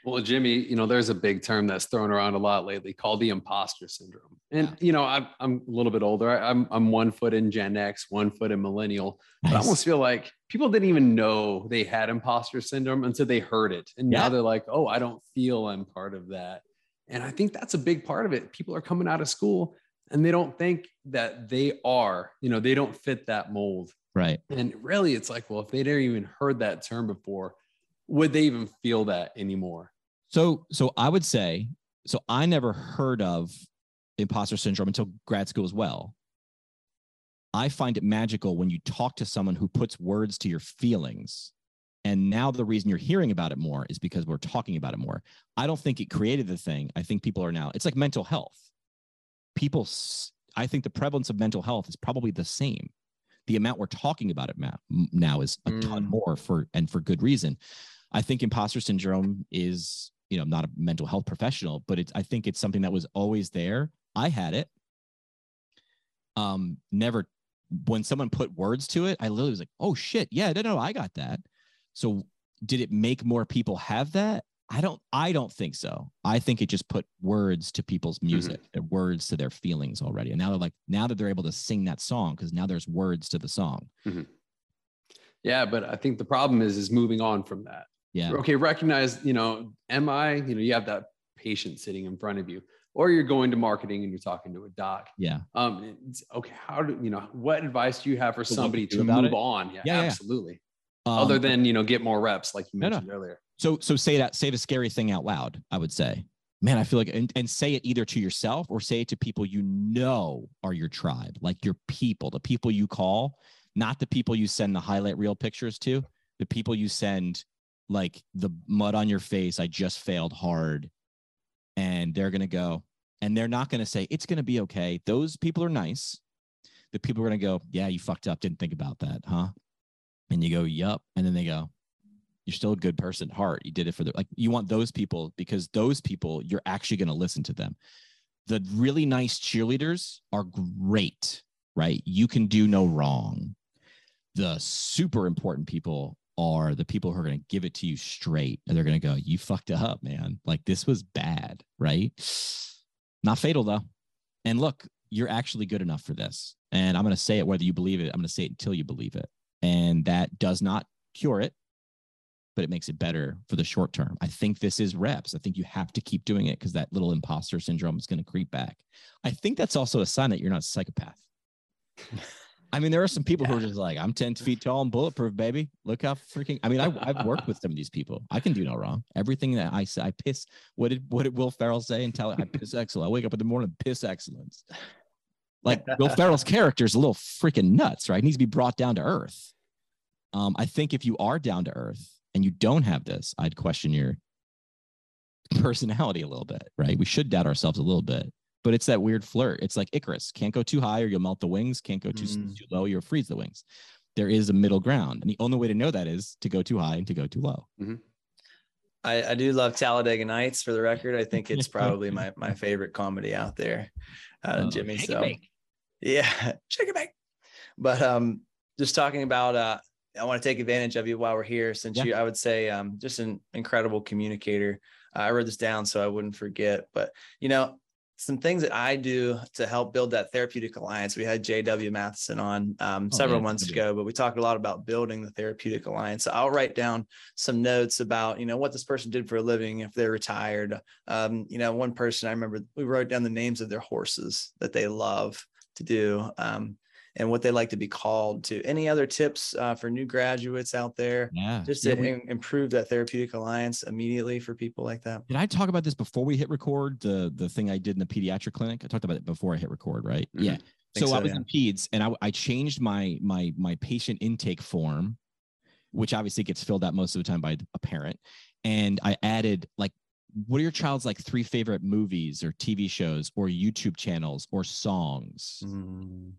Well, Jimmy, you know, there's a big term that's thrown around a lot lately called the imposter syndrome. And, Yeah. you know, I'm, I'm a little bit older. I, I'm, I'm one foot in Gen X, one foot in millennial. But I almost feel like people didn't even know they had imposter syndrome until they heard it. And now they're like, oh, I don't feel I'm part of that. And I think that's a big part of it. People are coming out of school and they don't think that they are, you know, they don't fit that mold. right And really, it's like, well, if they'd never even heard that term before, would they even feel that anymore? So, so I would say, so I never heard of imposter syndrome until grad school as well. I find it magical when you talk to someone who puts words to your feelings. And now the reason you're hearing about it more is because we're talking about it more. I don't think it created the thing. I think people are now, it's like mental health. People, I think the prevalence of mental health is probably the same. The amount we're talking about it now is a ton Mm. more for, and for good reason. I think imposter syndrome is, you know, I'm not a mental health professional, but it's I think it's something that was always there. I had it. Um, never when someone put words to it, I literally was like, oh shit, yeah, no, no, I got that. So did it make more people have that? I don't I don't think so. I think it just put words to people's music, and words to their feelings already. And now they're like, now that they're able to sing that song, because now there's words to the song. Yeah, but I think the problem is is moving on from that. Yeah. Okay, recognize, you know, am I, you know, you have that patient sitting in front of you, or you're going to marketing and you're talking to a doc. Yeah. Um, it's, okay, how do you know what advice do you have for So somebody to to do about move it? on? Yeah, Yeah, yeah. absolutely. Um, Other than you know, get more reps, like you No, no. mentioned earlier. So so say that say the scary thing out loud. I would say, man, I feel like and, and say it either to yourself or say it to people you know are your tribe, like your people, the people you call, not the people you send the highlight reel pictures to, the people you send like the mud on your face. I just failed hard, and they're gonna go, and they're not gonna say it's gonna be okay. Those people are nice. The people are gonna go, yeah, you fucked up, didn't think about that, huh? And you go, yup, and then they go, you're still a good person at heart. You did it for the like you want those people because those people you're actually going to listen to them. The really nice cheerleaders are great, right? You can do no wrong. The super important people are the people who are going to give it to you straight and they're going to go, "You fucked up, man. Like this was bad, right?" Not fatal though. And look, you're actually good enough for this. And I'm going to say it whether you believe it. I'm going to say it until you believe it. And that does not cure it but it makes it better for the short term. I think this is reps. I think you have to keep doing it because that little imposter syndrome is going to creep back. I think that's also a sign that you're not a psychopath. I mean, there are some people who are just like, I'm 10 feet tall and bulletproof, baby. Look how freaking. I mean, I, I've worked with some of these people. I can do no wrong. Everything that I say, I piss. What did what did Will Ferrell say? And tell it, I piss excellence. I wake up in the morning, piss excellence. Like Will Ferrell's character is a little freaking nuts, right? He needs to be brought down to earth. Um, I think if you are down to earth and you don't have this, I'd question your personality a little bit, right? We should doubt ourselves a little bit, but it's that weird flirt. It's like Icarus can't go too high or you'll melt the wings, can't go too, Mm. too low, you'll freeze the wings. There is a middle ground. And the only way to know that is to go too high and to go too low. I, I do love Talladega Nights for the record. I think it's probably my my favorite comedy out there, uh, Uh, Jimmy. shake So bake. yeah, shake it back. But um, just talking about uh, I want to take advantage of you while we're here, since Yeah. you, I would say, um, just an incredible communicator. Uh, I wrote this down so I wouldn't forget. But you know, some things that I do to help build that therapeutic alliance. We had J.W. Matheson on um, Oh, several months ago, but we talked a lot about building the therapeutic alliance. So I'll write down some notes about, you know, what this person did for a living, if they're retired. Um, you know, one person I remember we wrote down the names of their horses that they love to do. Um, and what they like to be called to. Any other tips uh, for new graduates out there, Yeah. just Yeah, to we- improve that therapeutic alliance immediately for people like that? Did I talk about this before we hit record? The the thing I did in the pediatric clinic. I talked about it before I hit record, right? Mhm. Yeah. Think So, I was yeah. in peds, and I I changed my my my patient intake form, which obviously gets filled out most of the time by a parent, and I added like. What are your child's like three favorite movies or TV shows or YouTube channels or songs? Mm,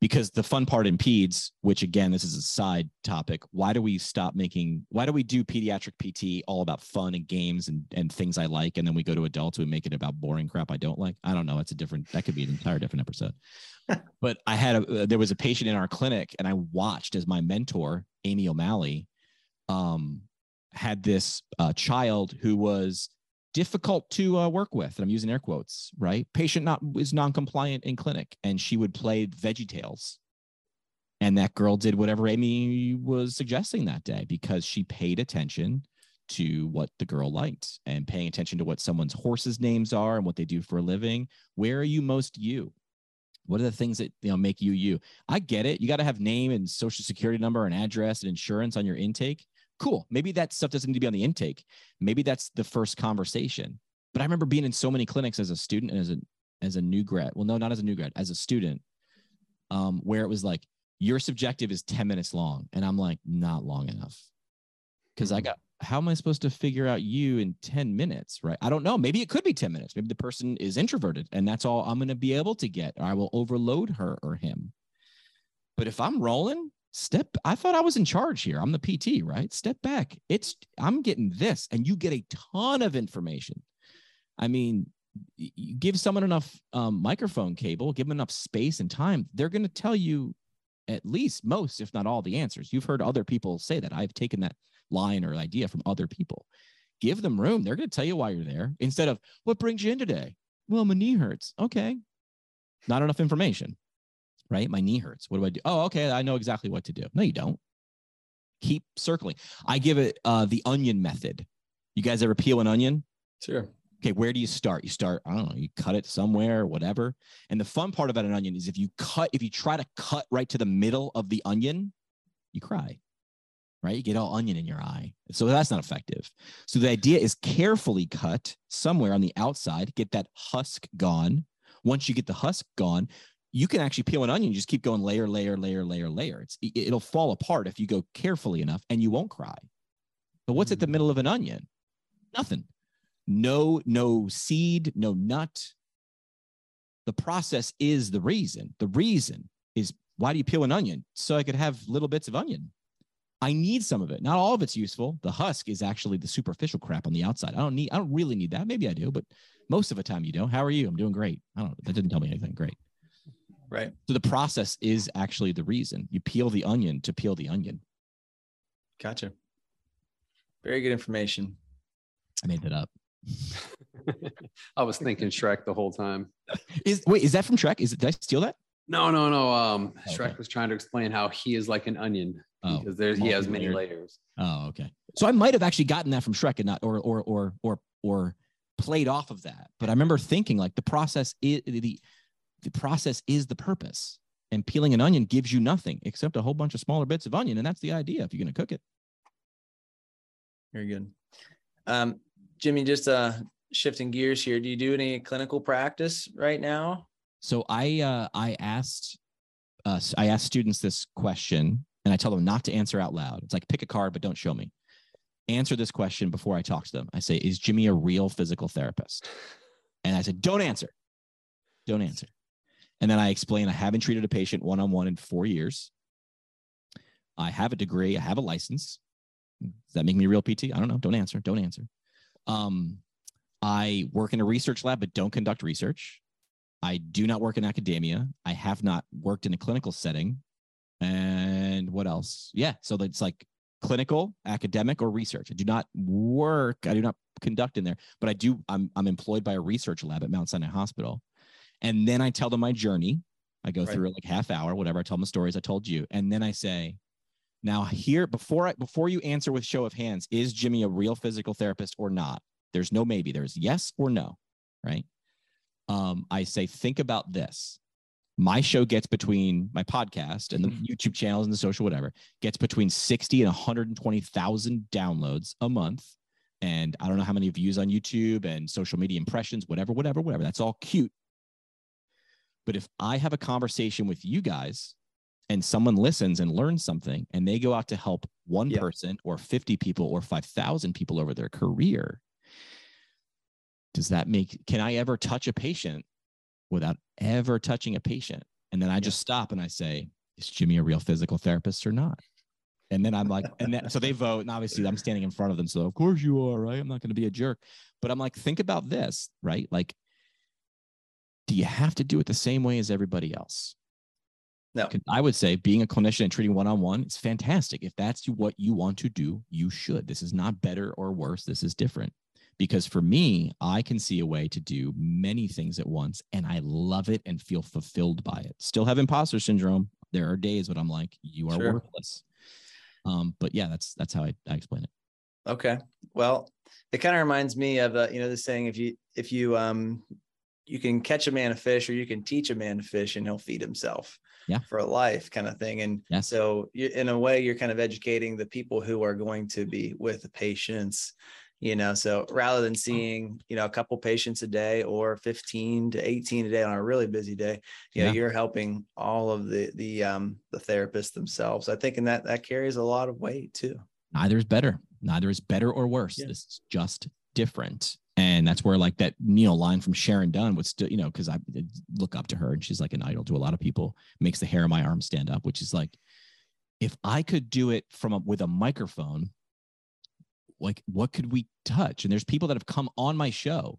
because the fun part impedes which again this is a side topic why do we stop making why do we do pediatric pt all about fun and games and, and things i like and then we go to adults we make it about boring crap i don't like? I don't know it's a different that could be an entire different episode. But i had a uh, there was a patient in our clinic and i watched as my mentor amy o'malley um had this uh, child who was difficult to uh, work with and i'm using air quotes right? Patient not is non-compliant in clinic and she would play veggie tales. And that girl did whatever amy was suggesting that day because she paid attention to what the girl liked and paying attention to what someone's horses names are and what they do for a living. Where are you most you? What are the things that you know make you you? I get it. You got to have name and social security number and address and insurance on your intake cool maybe that stuff doesn't need to be on the intake. Maybe that's the first conversation. But i remember being in so many clinics as a student and as a as a new grad well no not as a new grad as a student um where it was like your subjective is 10 minutes long. And i'm like not long enough. Because i got how am i supposed to figure out you in 10 minutes? Right? I don't know. Maybe it could be 10 minutes. Maybe the person is introverted and that's all i'm going to be able to get. Or i will overload her or him. But if i'm rolling step i thought i was in charge here. I'm the pt right? Step back. It's i'm getting this and you get a ton of information. I mean you give someone enough um, microphone cable give them enough space and time they're going to tell you at least most if not all the answers. You've heard other people say that. I've taken that line or idea from other people. Give them room. They're going to tell you why you're there instead of what brings you in today? Well my knee hurts. Okay. Not enough information right? My knee hurts. What do I do? Oh, okay. I know exactly what to do. No, you don't. Keep circling. I give it uh, the onion method. You guys ever peel an onion? Sure. Okay, where do you start? You start, I don't know, you cut it somewhere, whatever. And the fun part about an onion is if you cut, if you try to cut right to the middle of the onion, you cry, right? You get all onion in your eye. So that's not effective. So the idea is carefully cut somewhere on the outside, get that husk gone. Once you get the husk gone, you can actually peel an onion, just keep going layer, layer, layer, layer, layer. It's, it- it'll fall apart if you go carefully enough and you won't cry. But what's at the mm. middle of an onion? Nothing. No, no seed, no nut. The process is the reason. The reason is why do you peel an onion? So I could have little bits of onion. I need some of it. Not all of it's useful. The husk is actually the superficial crap on the outside. I don't need, I don't really need that. Maybe I do, but most of the time you don't. How are you? I'm doing great. I don't, that didn't tell me anything. Great. Right. So the process is actually the reason. You peel the onion to peel the onion. Gotcha. Very good information. I made that up. I was thinking Shrek the whole time. Is wait, is that from Shrek? Is it did I steal that? No, no, no. Um, Okay. Shrek was trying to explain how he is like an onion Oh, because there's he has many layers. Oh, okay. So I might have actually gotten that from Shrek and not or or or or or played off of that. But I remember thinking like the process is the the process is the purpose. And peeling an onion gives you nothing except a whole bunch of smaller bits of onion. And that's the idea if you're gonna cook it. Very good. Um, Jimmy, just uh, shifting gears here. Do you do any clinical practice right now? So I uh I asked uh I asked students this question and I tell them not to answer out loud. It's like pick a card, but don't show me. Answer this question before I talk to them. I say, is Jimmy a real physical therapist? And I said, don't answer. Don't answer. And then I explain I haven't treated a patient one on one in four years. I have a degree, I have a license. Does that make me a real PT? I don't know. Don't answer. Don't answer. Um, I work in a research lab, but don't conduct research. I do not work in academia. I have not worked in a clinical setting. And what else? Yeah. So it's like clinical, academic, or research. I do not work. I do not conduct in there, but I do. I'm I'm employed by a research lab at Mount Sinai Hospital, and then I tell them my journey. I go Right. through it like half hour, whatever. I tell them the stories I told you, and then I say, now here before I before you answer with show of hands, is Jimmy a real physical therapist or not? There's no maybe. There's yes or no, right? Um, I say think about this. My show gets between my podcast and the YouTube channels and the social whatever gets between 60 and 120,000 downloads a month. And I don't know how many views on YouTube and social media impressions, whatever, whatever, whatever. That's all cute. But if I have a conversation with you guys and someone listens and learns something and they go out to help one Yeah. person or 50 people or 5,000 people over their career, does that make, can I ever touch a patient without ever touching a patient? And then I just stop and I say, is Jimmy a real physical therapist or not? And then I'm like, and then, so they vote. And obviously I'm standing in front of them. So of course you are, right? I'm not going to be a jerk. But I'm like, think about this, right? Like, do you have to do it the same way as everybody else? No. I would say being a clinician and treating one on one is fantastic. If that's what you want to do, you should. This is not better or worse. This is different. Because for me, I can see a way to do many things at once and I love it and feel fulfilled by it. Still have imposter syndrome. There are days when I'm like, you are Sure. worthless. Um, but yeah, that's that's how I, I explain it. Okay. Well, it kind of reminds me of uh, you know the saying if you if you um you can catch a man a fish or you can teach a man to fish and he'll feed himself. Yeah. For a life kind of thing. And Yes. so you, in a way you're kind of educating the people who are going to be with the patients, you know. So rather than seeing, you know, a couple patients a day or 15 to 18 a day on a really busy day, you know, you're helping all of the the um the therapists themselves. I think and that that carries a lot of weight too. neither is better. Neither is better or worse. Yeah. This is just different. And that's where like that Neil line from Sharon Dunn would still, you know, because I look up to her and she's like an idol to a lot of people, makes the hair on my arm stand up, which is like, if I could do it from a, with a microphone, like what could we touch? And there's people that have come on my show.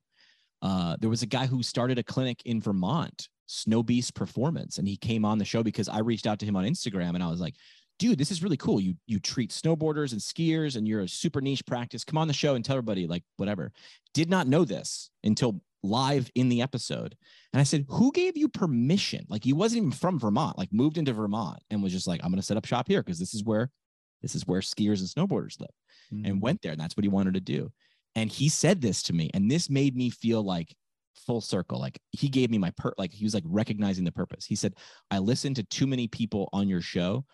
Uh, there was a guy who started a clinic in Vermont, Snow Beast Performance, and he came on the show because I reached out to him on Instagram and I was like, dude, this is really cool. You you treat snowboarders and skiers and you're a super niche practice. Come on the show and tell everybody, like, whatever. Did not know this until live in the episode. And I said, Who gave you permission? Like he wasn't even from Vermont, like moved into Vermont and was just like, I'm gonna set up shop here because this is where this is where skiers and snowboarders live. And mm-hmm. went there, and that's what he wanted to do. And he said this to me, and this made me feel like full circle. Like he gave me my per like he was like recognizing the purpose. He said, I listened to too many people on your show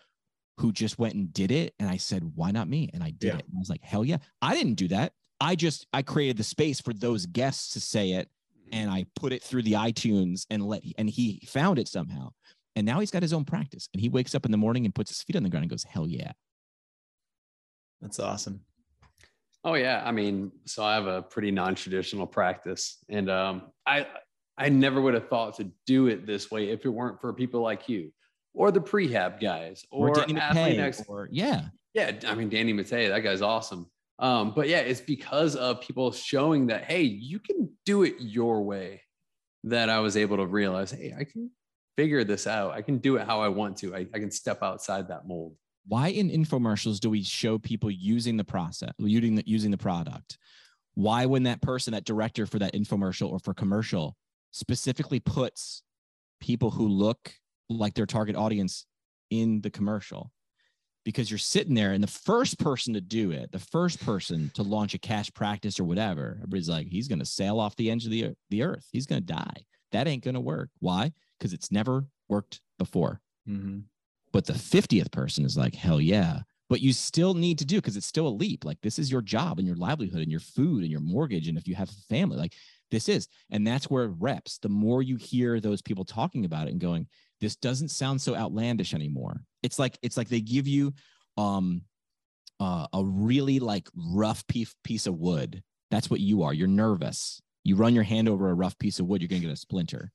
who just went and did it. And I said, why not me? And I did Yeah. it. And I was like, hell yeah. I didn't do that. I just I created the space for those guests to say it and I put it through the iTunes and let and he found it somehow. And now he's got his own practice. And he wakes up in the morning and puts his feet on the ground and goes, hell yeah. That's awesome. Oh yeah, I mean, so I have a pretty non-traditional practice, and um, I I never would have thought to do it this way if it weren't for people like you or the prehab guys or, Or, Danny McKay, X- or yeah. yeah, I mean Danny Matta, that guy's awesome. Um, but yeah, it's because of people showing that hey, you can do it your way that I was able to realize, hey, I can figure this out. I can do it how I want to. I, I can step outside that mold. why in infomercials do we show people using the process using the, using the product why when that person that director for that infomercial or for commercial specifically puts people who look like their target audience in the commercial because you're sitting there and the first person to do it the first person to launch a cash practice or whatever everybody's like he's going to sail off the edge of the, the earth. He's going to die. That ain't going to work. Why? Because it's never worked before. Mm-hmm. but the 50th person is like hell yeah. But you still need to do because it's still a leap. Like this is your job and your livelihood and your food and your mortgage. And if you have a family like this is. And that's where it reps. The more you hear those people talking about it and going this doesn't sound so outlandish anymore it's like it's like they give you um uh, a really like rough piece piece of wood that's what you are you're nervous you run your hand over a rough piece of wood you're going to get a splinter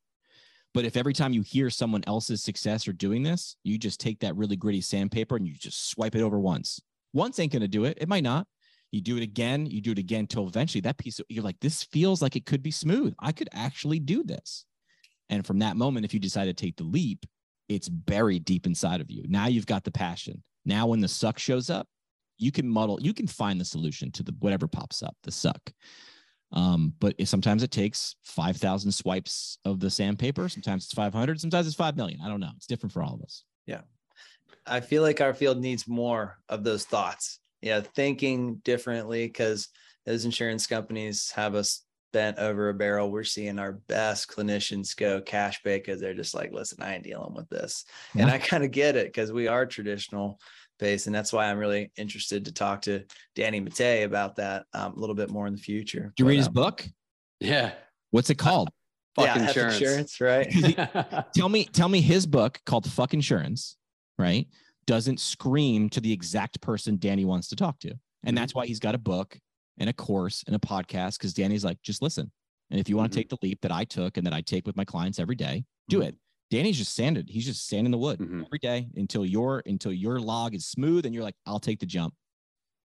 but if every time you hear someone else's success or doing this, you just take that really gritty sandpaper and you just swipe it over once. Once ain't going to do it. It might not. You do it again, you do it again till eventually that piece of, you're like, this feels like it could be smooth. I could actually do this. And from that moment, if you decide to take the leap, it's buried deep inside of you. Now you've got the passion. Now when the suck shows up, you can muddle, you can find the solution to the whatever pops up, the suck. Um, but it, sometimes it takes 5,000 swipes of the sandpaper. Sometimes it's 500. Sometimes it's 5 million. I don't know. It's different for all of us. Yeah. I feel like our field needs more of those thoughts. Yeah. Thinking differently because those insurance companies have us bent over a barrel. We're seeing our best clinicians go cash pay because they're just like, listen, I ain't dealing with this. Yeah. And I kind of get it because we are traditional based. And that's why I'm really interested to talk to Danny Matta about that um, a little bit more in the future. Did you read his um, book? Yeah. What's it called? Fuck yeah, insurance. insurance, right? tell me, tell me his book called Fuck Insurance, right? Doesn't scream to the exact person Danny wants to talk to. And that's why he's got a book and a course and a podcast. Cause Danny's like, just listen. And if you want to Mhm. take the leap that I took and that I take with my clients every day, do it. Danny's just sanded. He's just sanding the wood Mhm. every day until your until your log is smooth and you're like, I'll take the jump.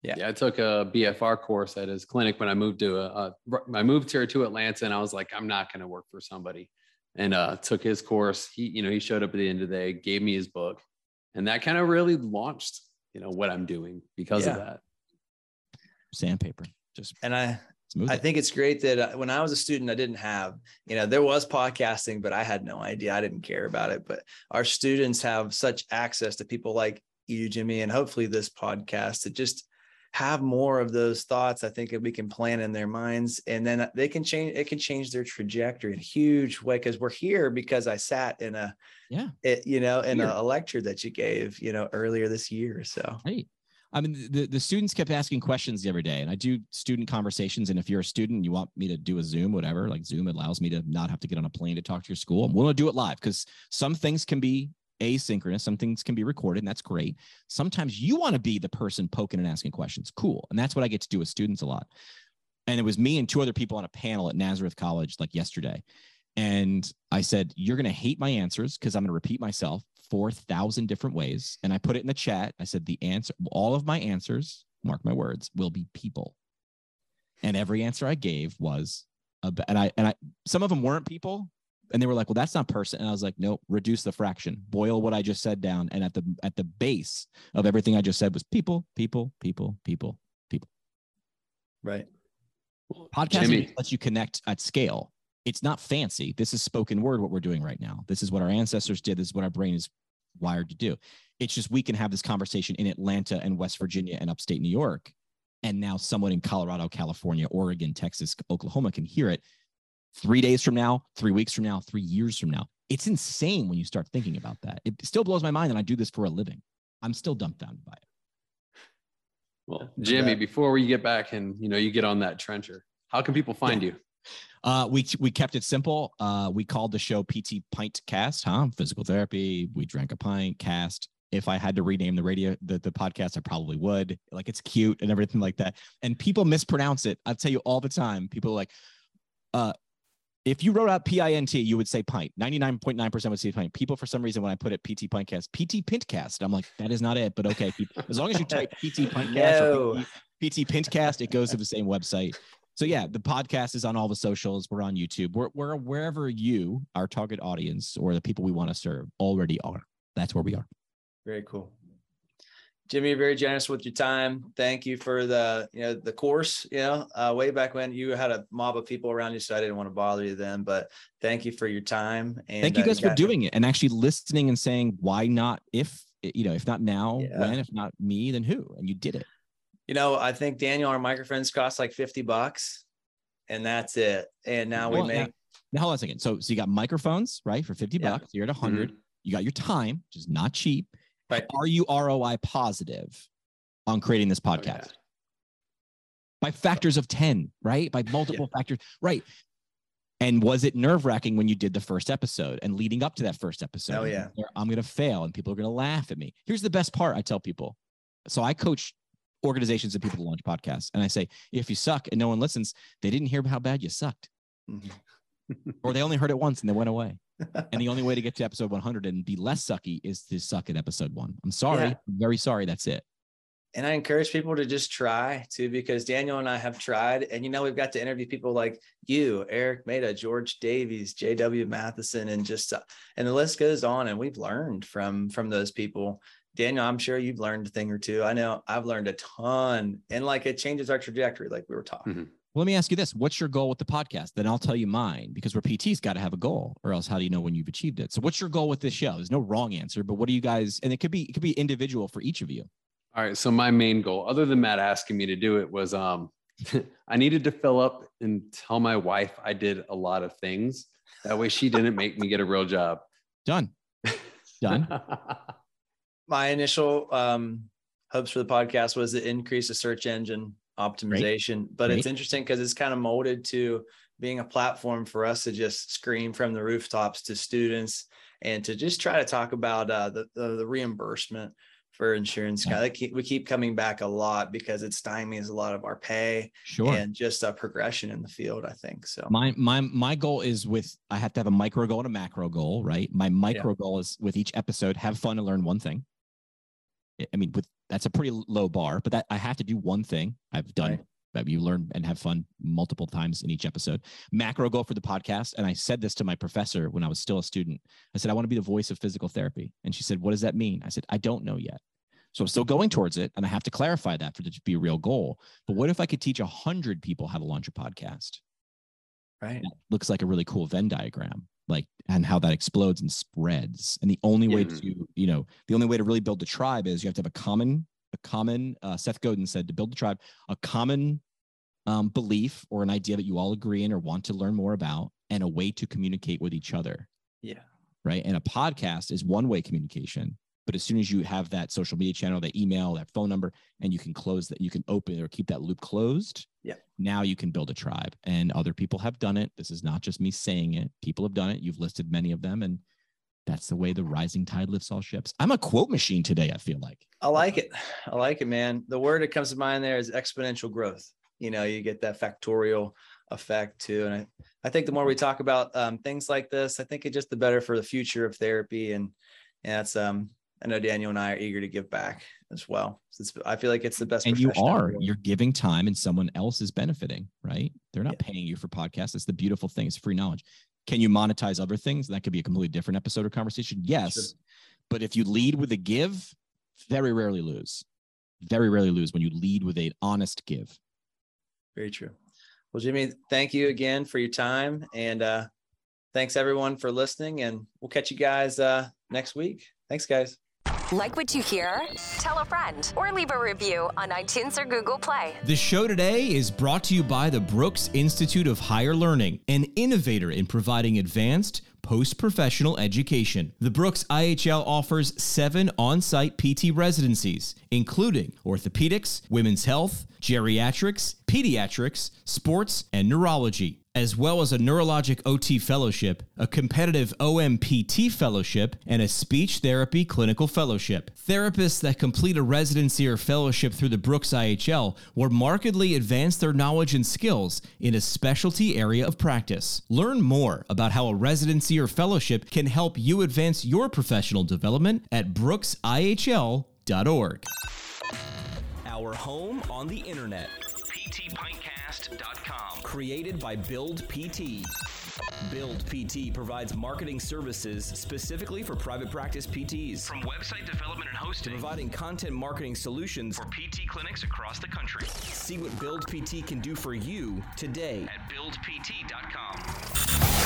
Yeah, yeah, I took a BFR course at his clinic when I moved to a, a I moved here to Atlanta, and I was like, I'm not going to work for somebody, and uh, took his course. He, you know, he showed up at the end of the day, gave me his book, and that kind of really launched, you know, what I'm doing because of that. Sandpaper. Just And I. I it. think it's great that uh, when I was a student, I didn't have, you know, there was podcasting, but I had no idea. I didn't care about it. But our students have such access to people like you, Jimmy, and hopefully this podcast to just have more of those thoughts. I think that we can plan in their minds and then they can change, it can change their trajectory in a huge way. Cause we're here because I sat in a, Yeah. it, you know, in a, a lecture that you gave, you know, earlier this year. So Right. I mean, the, the students kept asking questions the other day, and I do student conversations. And if you're a student, and you want me to do a Zoom, whatever, like Zoom allows me to not have to get on a plane to talk to your school. I'm willing to do it live because some things can be asynchronous, some things can be recorded, and that's great. Sometimes you want to be the person poking and asking questions. Cool. And that's what I get to do with students a lot. And it was me and two other people on a panel at Nazareth College like yesterday. And I said, You're going to hate my answers because I'm going to repeat myself 4,000 different ways. And I put it in the chat. I said, The answer, all of my answers, mark my words, will be people. And every answer I gave was, ab- and I, and I, some of them weren't people. And they were like, well, that's not person. And I was like, nope, reduce the fraction, boil what I just said down. And at the, at the base of everything I just said was people, people, people, people, people, right. Podcasting Jimmy. lets you connect at scale. It's not fancy. This is spoken word, what we're doing right now. This is what our ancestors did. This is what our brain is wired to do. It's just we can have this conversation in Atlanta and West Virginia and upstate New York. And now someone in Colorado, California, Oregon, Texas, Oklahoma can hear it three days from now, three weeks from now, three years from now. It's insane when you start thinking about that. It still blows my mind. And I do this for a living. I'm still dumbfounded by it. Well, Jimmy, bet. before we get back and you know you get on that trencher, how can people find you? Uh, we we kept it simple. Uh, we called the show PT Pintcast, huh? Physical therapy. We drank a pint cast. If I had to rename the radio the, the podcast, I probably would. Like it's cute and everything like that. And people mispronounce it. I tell you all the time. People are like, uh, if you wrote out PINT, you would say pint. 99.9% would say pint. People, for some reason, when I put it PT Pintcast, PT Pintcast, I'm like, that is not it. But okay, as long as you type PT Pintcast or No. PT, PT Pintcast, it goes to the same website. So yeah, the podcast is on all the socials. We're on YouTube. We're, we're wherever you, our target audience, or the people we want to serve, already are. That's where we are. Very cool. Jimmy, you're very generous with your time. Thank you for the, you know, the course, you know, uh, way back when you had a mob of people around you, so I didn't want to bother you then, but thank you for your time. And Thank you uh, guys for doing it and actually listening and saying why not if you know if not now Yeah. when if not me then who and you did it. You know, I think Daniel, our microphones cost like 50 bucks and that's it. And now we make, Now hold on a second. So so you got microphones right for fifty Yeah. bucks. You're at 100 mm-hmm. You got your time, which is not cheap. Right. Are you ROI positive on creating this Oh, podcast? yeah. by factors of 10, right? By multiple factors, right? And was it nerve wracking when you did the first episode and leading up to that first episode? Oh, yeah. I'm going to fail and people are going to laugh at me. Here's the best part I tell people. So I coach organizations and people to launch podcasts. And I say, if you suck and no one listens, they didn't hear how bad you sucked, Mhm. or they only heard it once and they went away. And the only way to get to episode 100 and be less sucky is to suck at episode one. I'm sorry. Yeah. I'm very sorry. That's it. and I encourage people to just try too, because Daniel and I have tried, and you know, we've got to interview people like you, Eric Meda, George Davies, J.W. Matheson, and just, uh, and the list goes on. And we've learned from from those people Daniel, I'm sure you've learned a thing or two. I know I've learned a ton, and like it changes our trajectory, like we were talking. Mhm. Well, let me ask you this: What's your goal with the podcast? Then I'll tell you mine because we're PT's got to have a goal, or else how do you know when you've achieved it? So, what's your goal with this show? There's no wrong answer, but what do you guys? And it could be it could be individual for each of you. All right. So my main goal, other than Matt asking me to do it, was um, I needed to fill up and tell my wife I did a lot of things. That way, she didn't make me get a real job. Done. Done. My initial um, hopes for the podcast was to increase the search engine optimization, but it's interesting because it's kind of molded to being a platform for us to just scream from the rooftops to students and to just try to talk about uh, the, the the reimbursement for insurance. Yeah. Kind of keep, we keep coming back a lot because it stymies a lot of our pay Sure. and just a progression in the field. I think so. My my my goal is with I have to have a micro goal and a macro goal, right? My micro goal is with each episode, have fun and learn one thing. I- mean, with that's a pretty low bar, but that I have to do one thing. I've done Right. that you learn and have fun multiple times in each episode. Macro goal for the podcast, and I said this to my professor when I was still a student. I said I want to be the voice of physical therapy, and she said, "What does that mean?" I said, "I don't know yet." So I'm still going towards it, and I have to clarify that for it to be a real goal. But what if I could teach a hundred people how to launch a podcast? Right. that looks like a really cool Venn diagram, like and how that explodes and spreads. And the only way Yeah. to, you know, the only way to really build a tribe is you have to have a common, a common. Uh, Seth Godin said to build a tribe, a common um, belief or an idea that you all agree in or want to learn more about, and a way to communicate with each other. Yeah. Right. And a podcast is one way communication. But as soon as you have that social media channel, that email, that phone number, and you can close that, you can open or keep that loop closed. Yeah. Now you can build a tribe, and other people have done it. This is not just me saying it. People have done it. You've listed many of them, and that's the way the rising tide lifts all ships. I'm a quote machine today. I feel like. I like it. I like it, man. The word that comes to mind there is exponential growth. You know, you get that factorial effect too. And I, I think the more we talk about um, things like this, I think it's just the better for the future of therapy. And, and that's, um, I know Daniel and I are eager to give back as well. So I feel like it's the best. and you are you're giving time and someone else is benefiting right they're not paying you for podcasts it's the beautiful thing it's free knowledge can you monetize other things that could be a completely different episode or conversation yes but if you lead with a give very rarely lose very rarely lose when you lead with an honest give Very true. Well, Jimmy, thank you again for your time. And uh, thanks everyone for listening. And we'll catch you guys uh, next week. Thanks, guys. Like what you hear? Tell a friend or leave a review on iTunes or Google Play. The show today is brought to you by the Brooks Institute of Higher Learning, an innovator in providing advanced post professional education. The Brooks IHL offers seven on site PT residencies, including orthopedics, women's health, geriatrics, pediatrics, sports, and neurology. As well as a neurologic OT fellowship, a competitive OMPT fellowship, and a speech therapy clinical fellowship. Therapists that complete a residency or fellowship through the Brooks IHL will markedly advance their knowledge and skills in a specialty area of practice. Learn more about how a residency or fellowship can help you advance your professional development at brooksihl.org. Our home on the internet. PTPintcast.com. Created by Build PT. Build PT provides marketing services specifically for private practice PTs. From website development and To hosting providing content marketing solutions for PT clinics across the country See what Build PT can do for you today. at buildpt.com.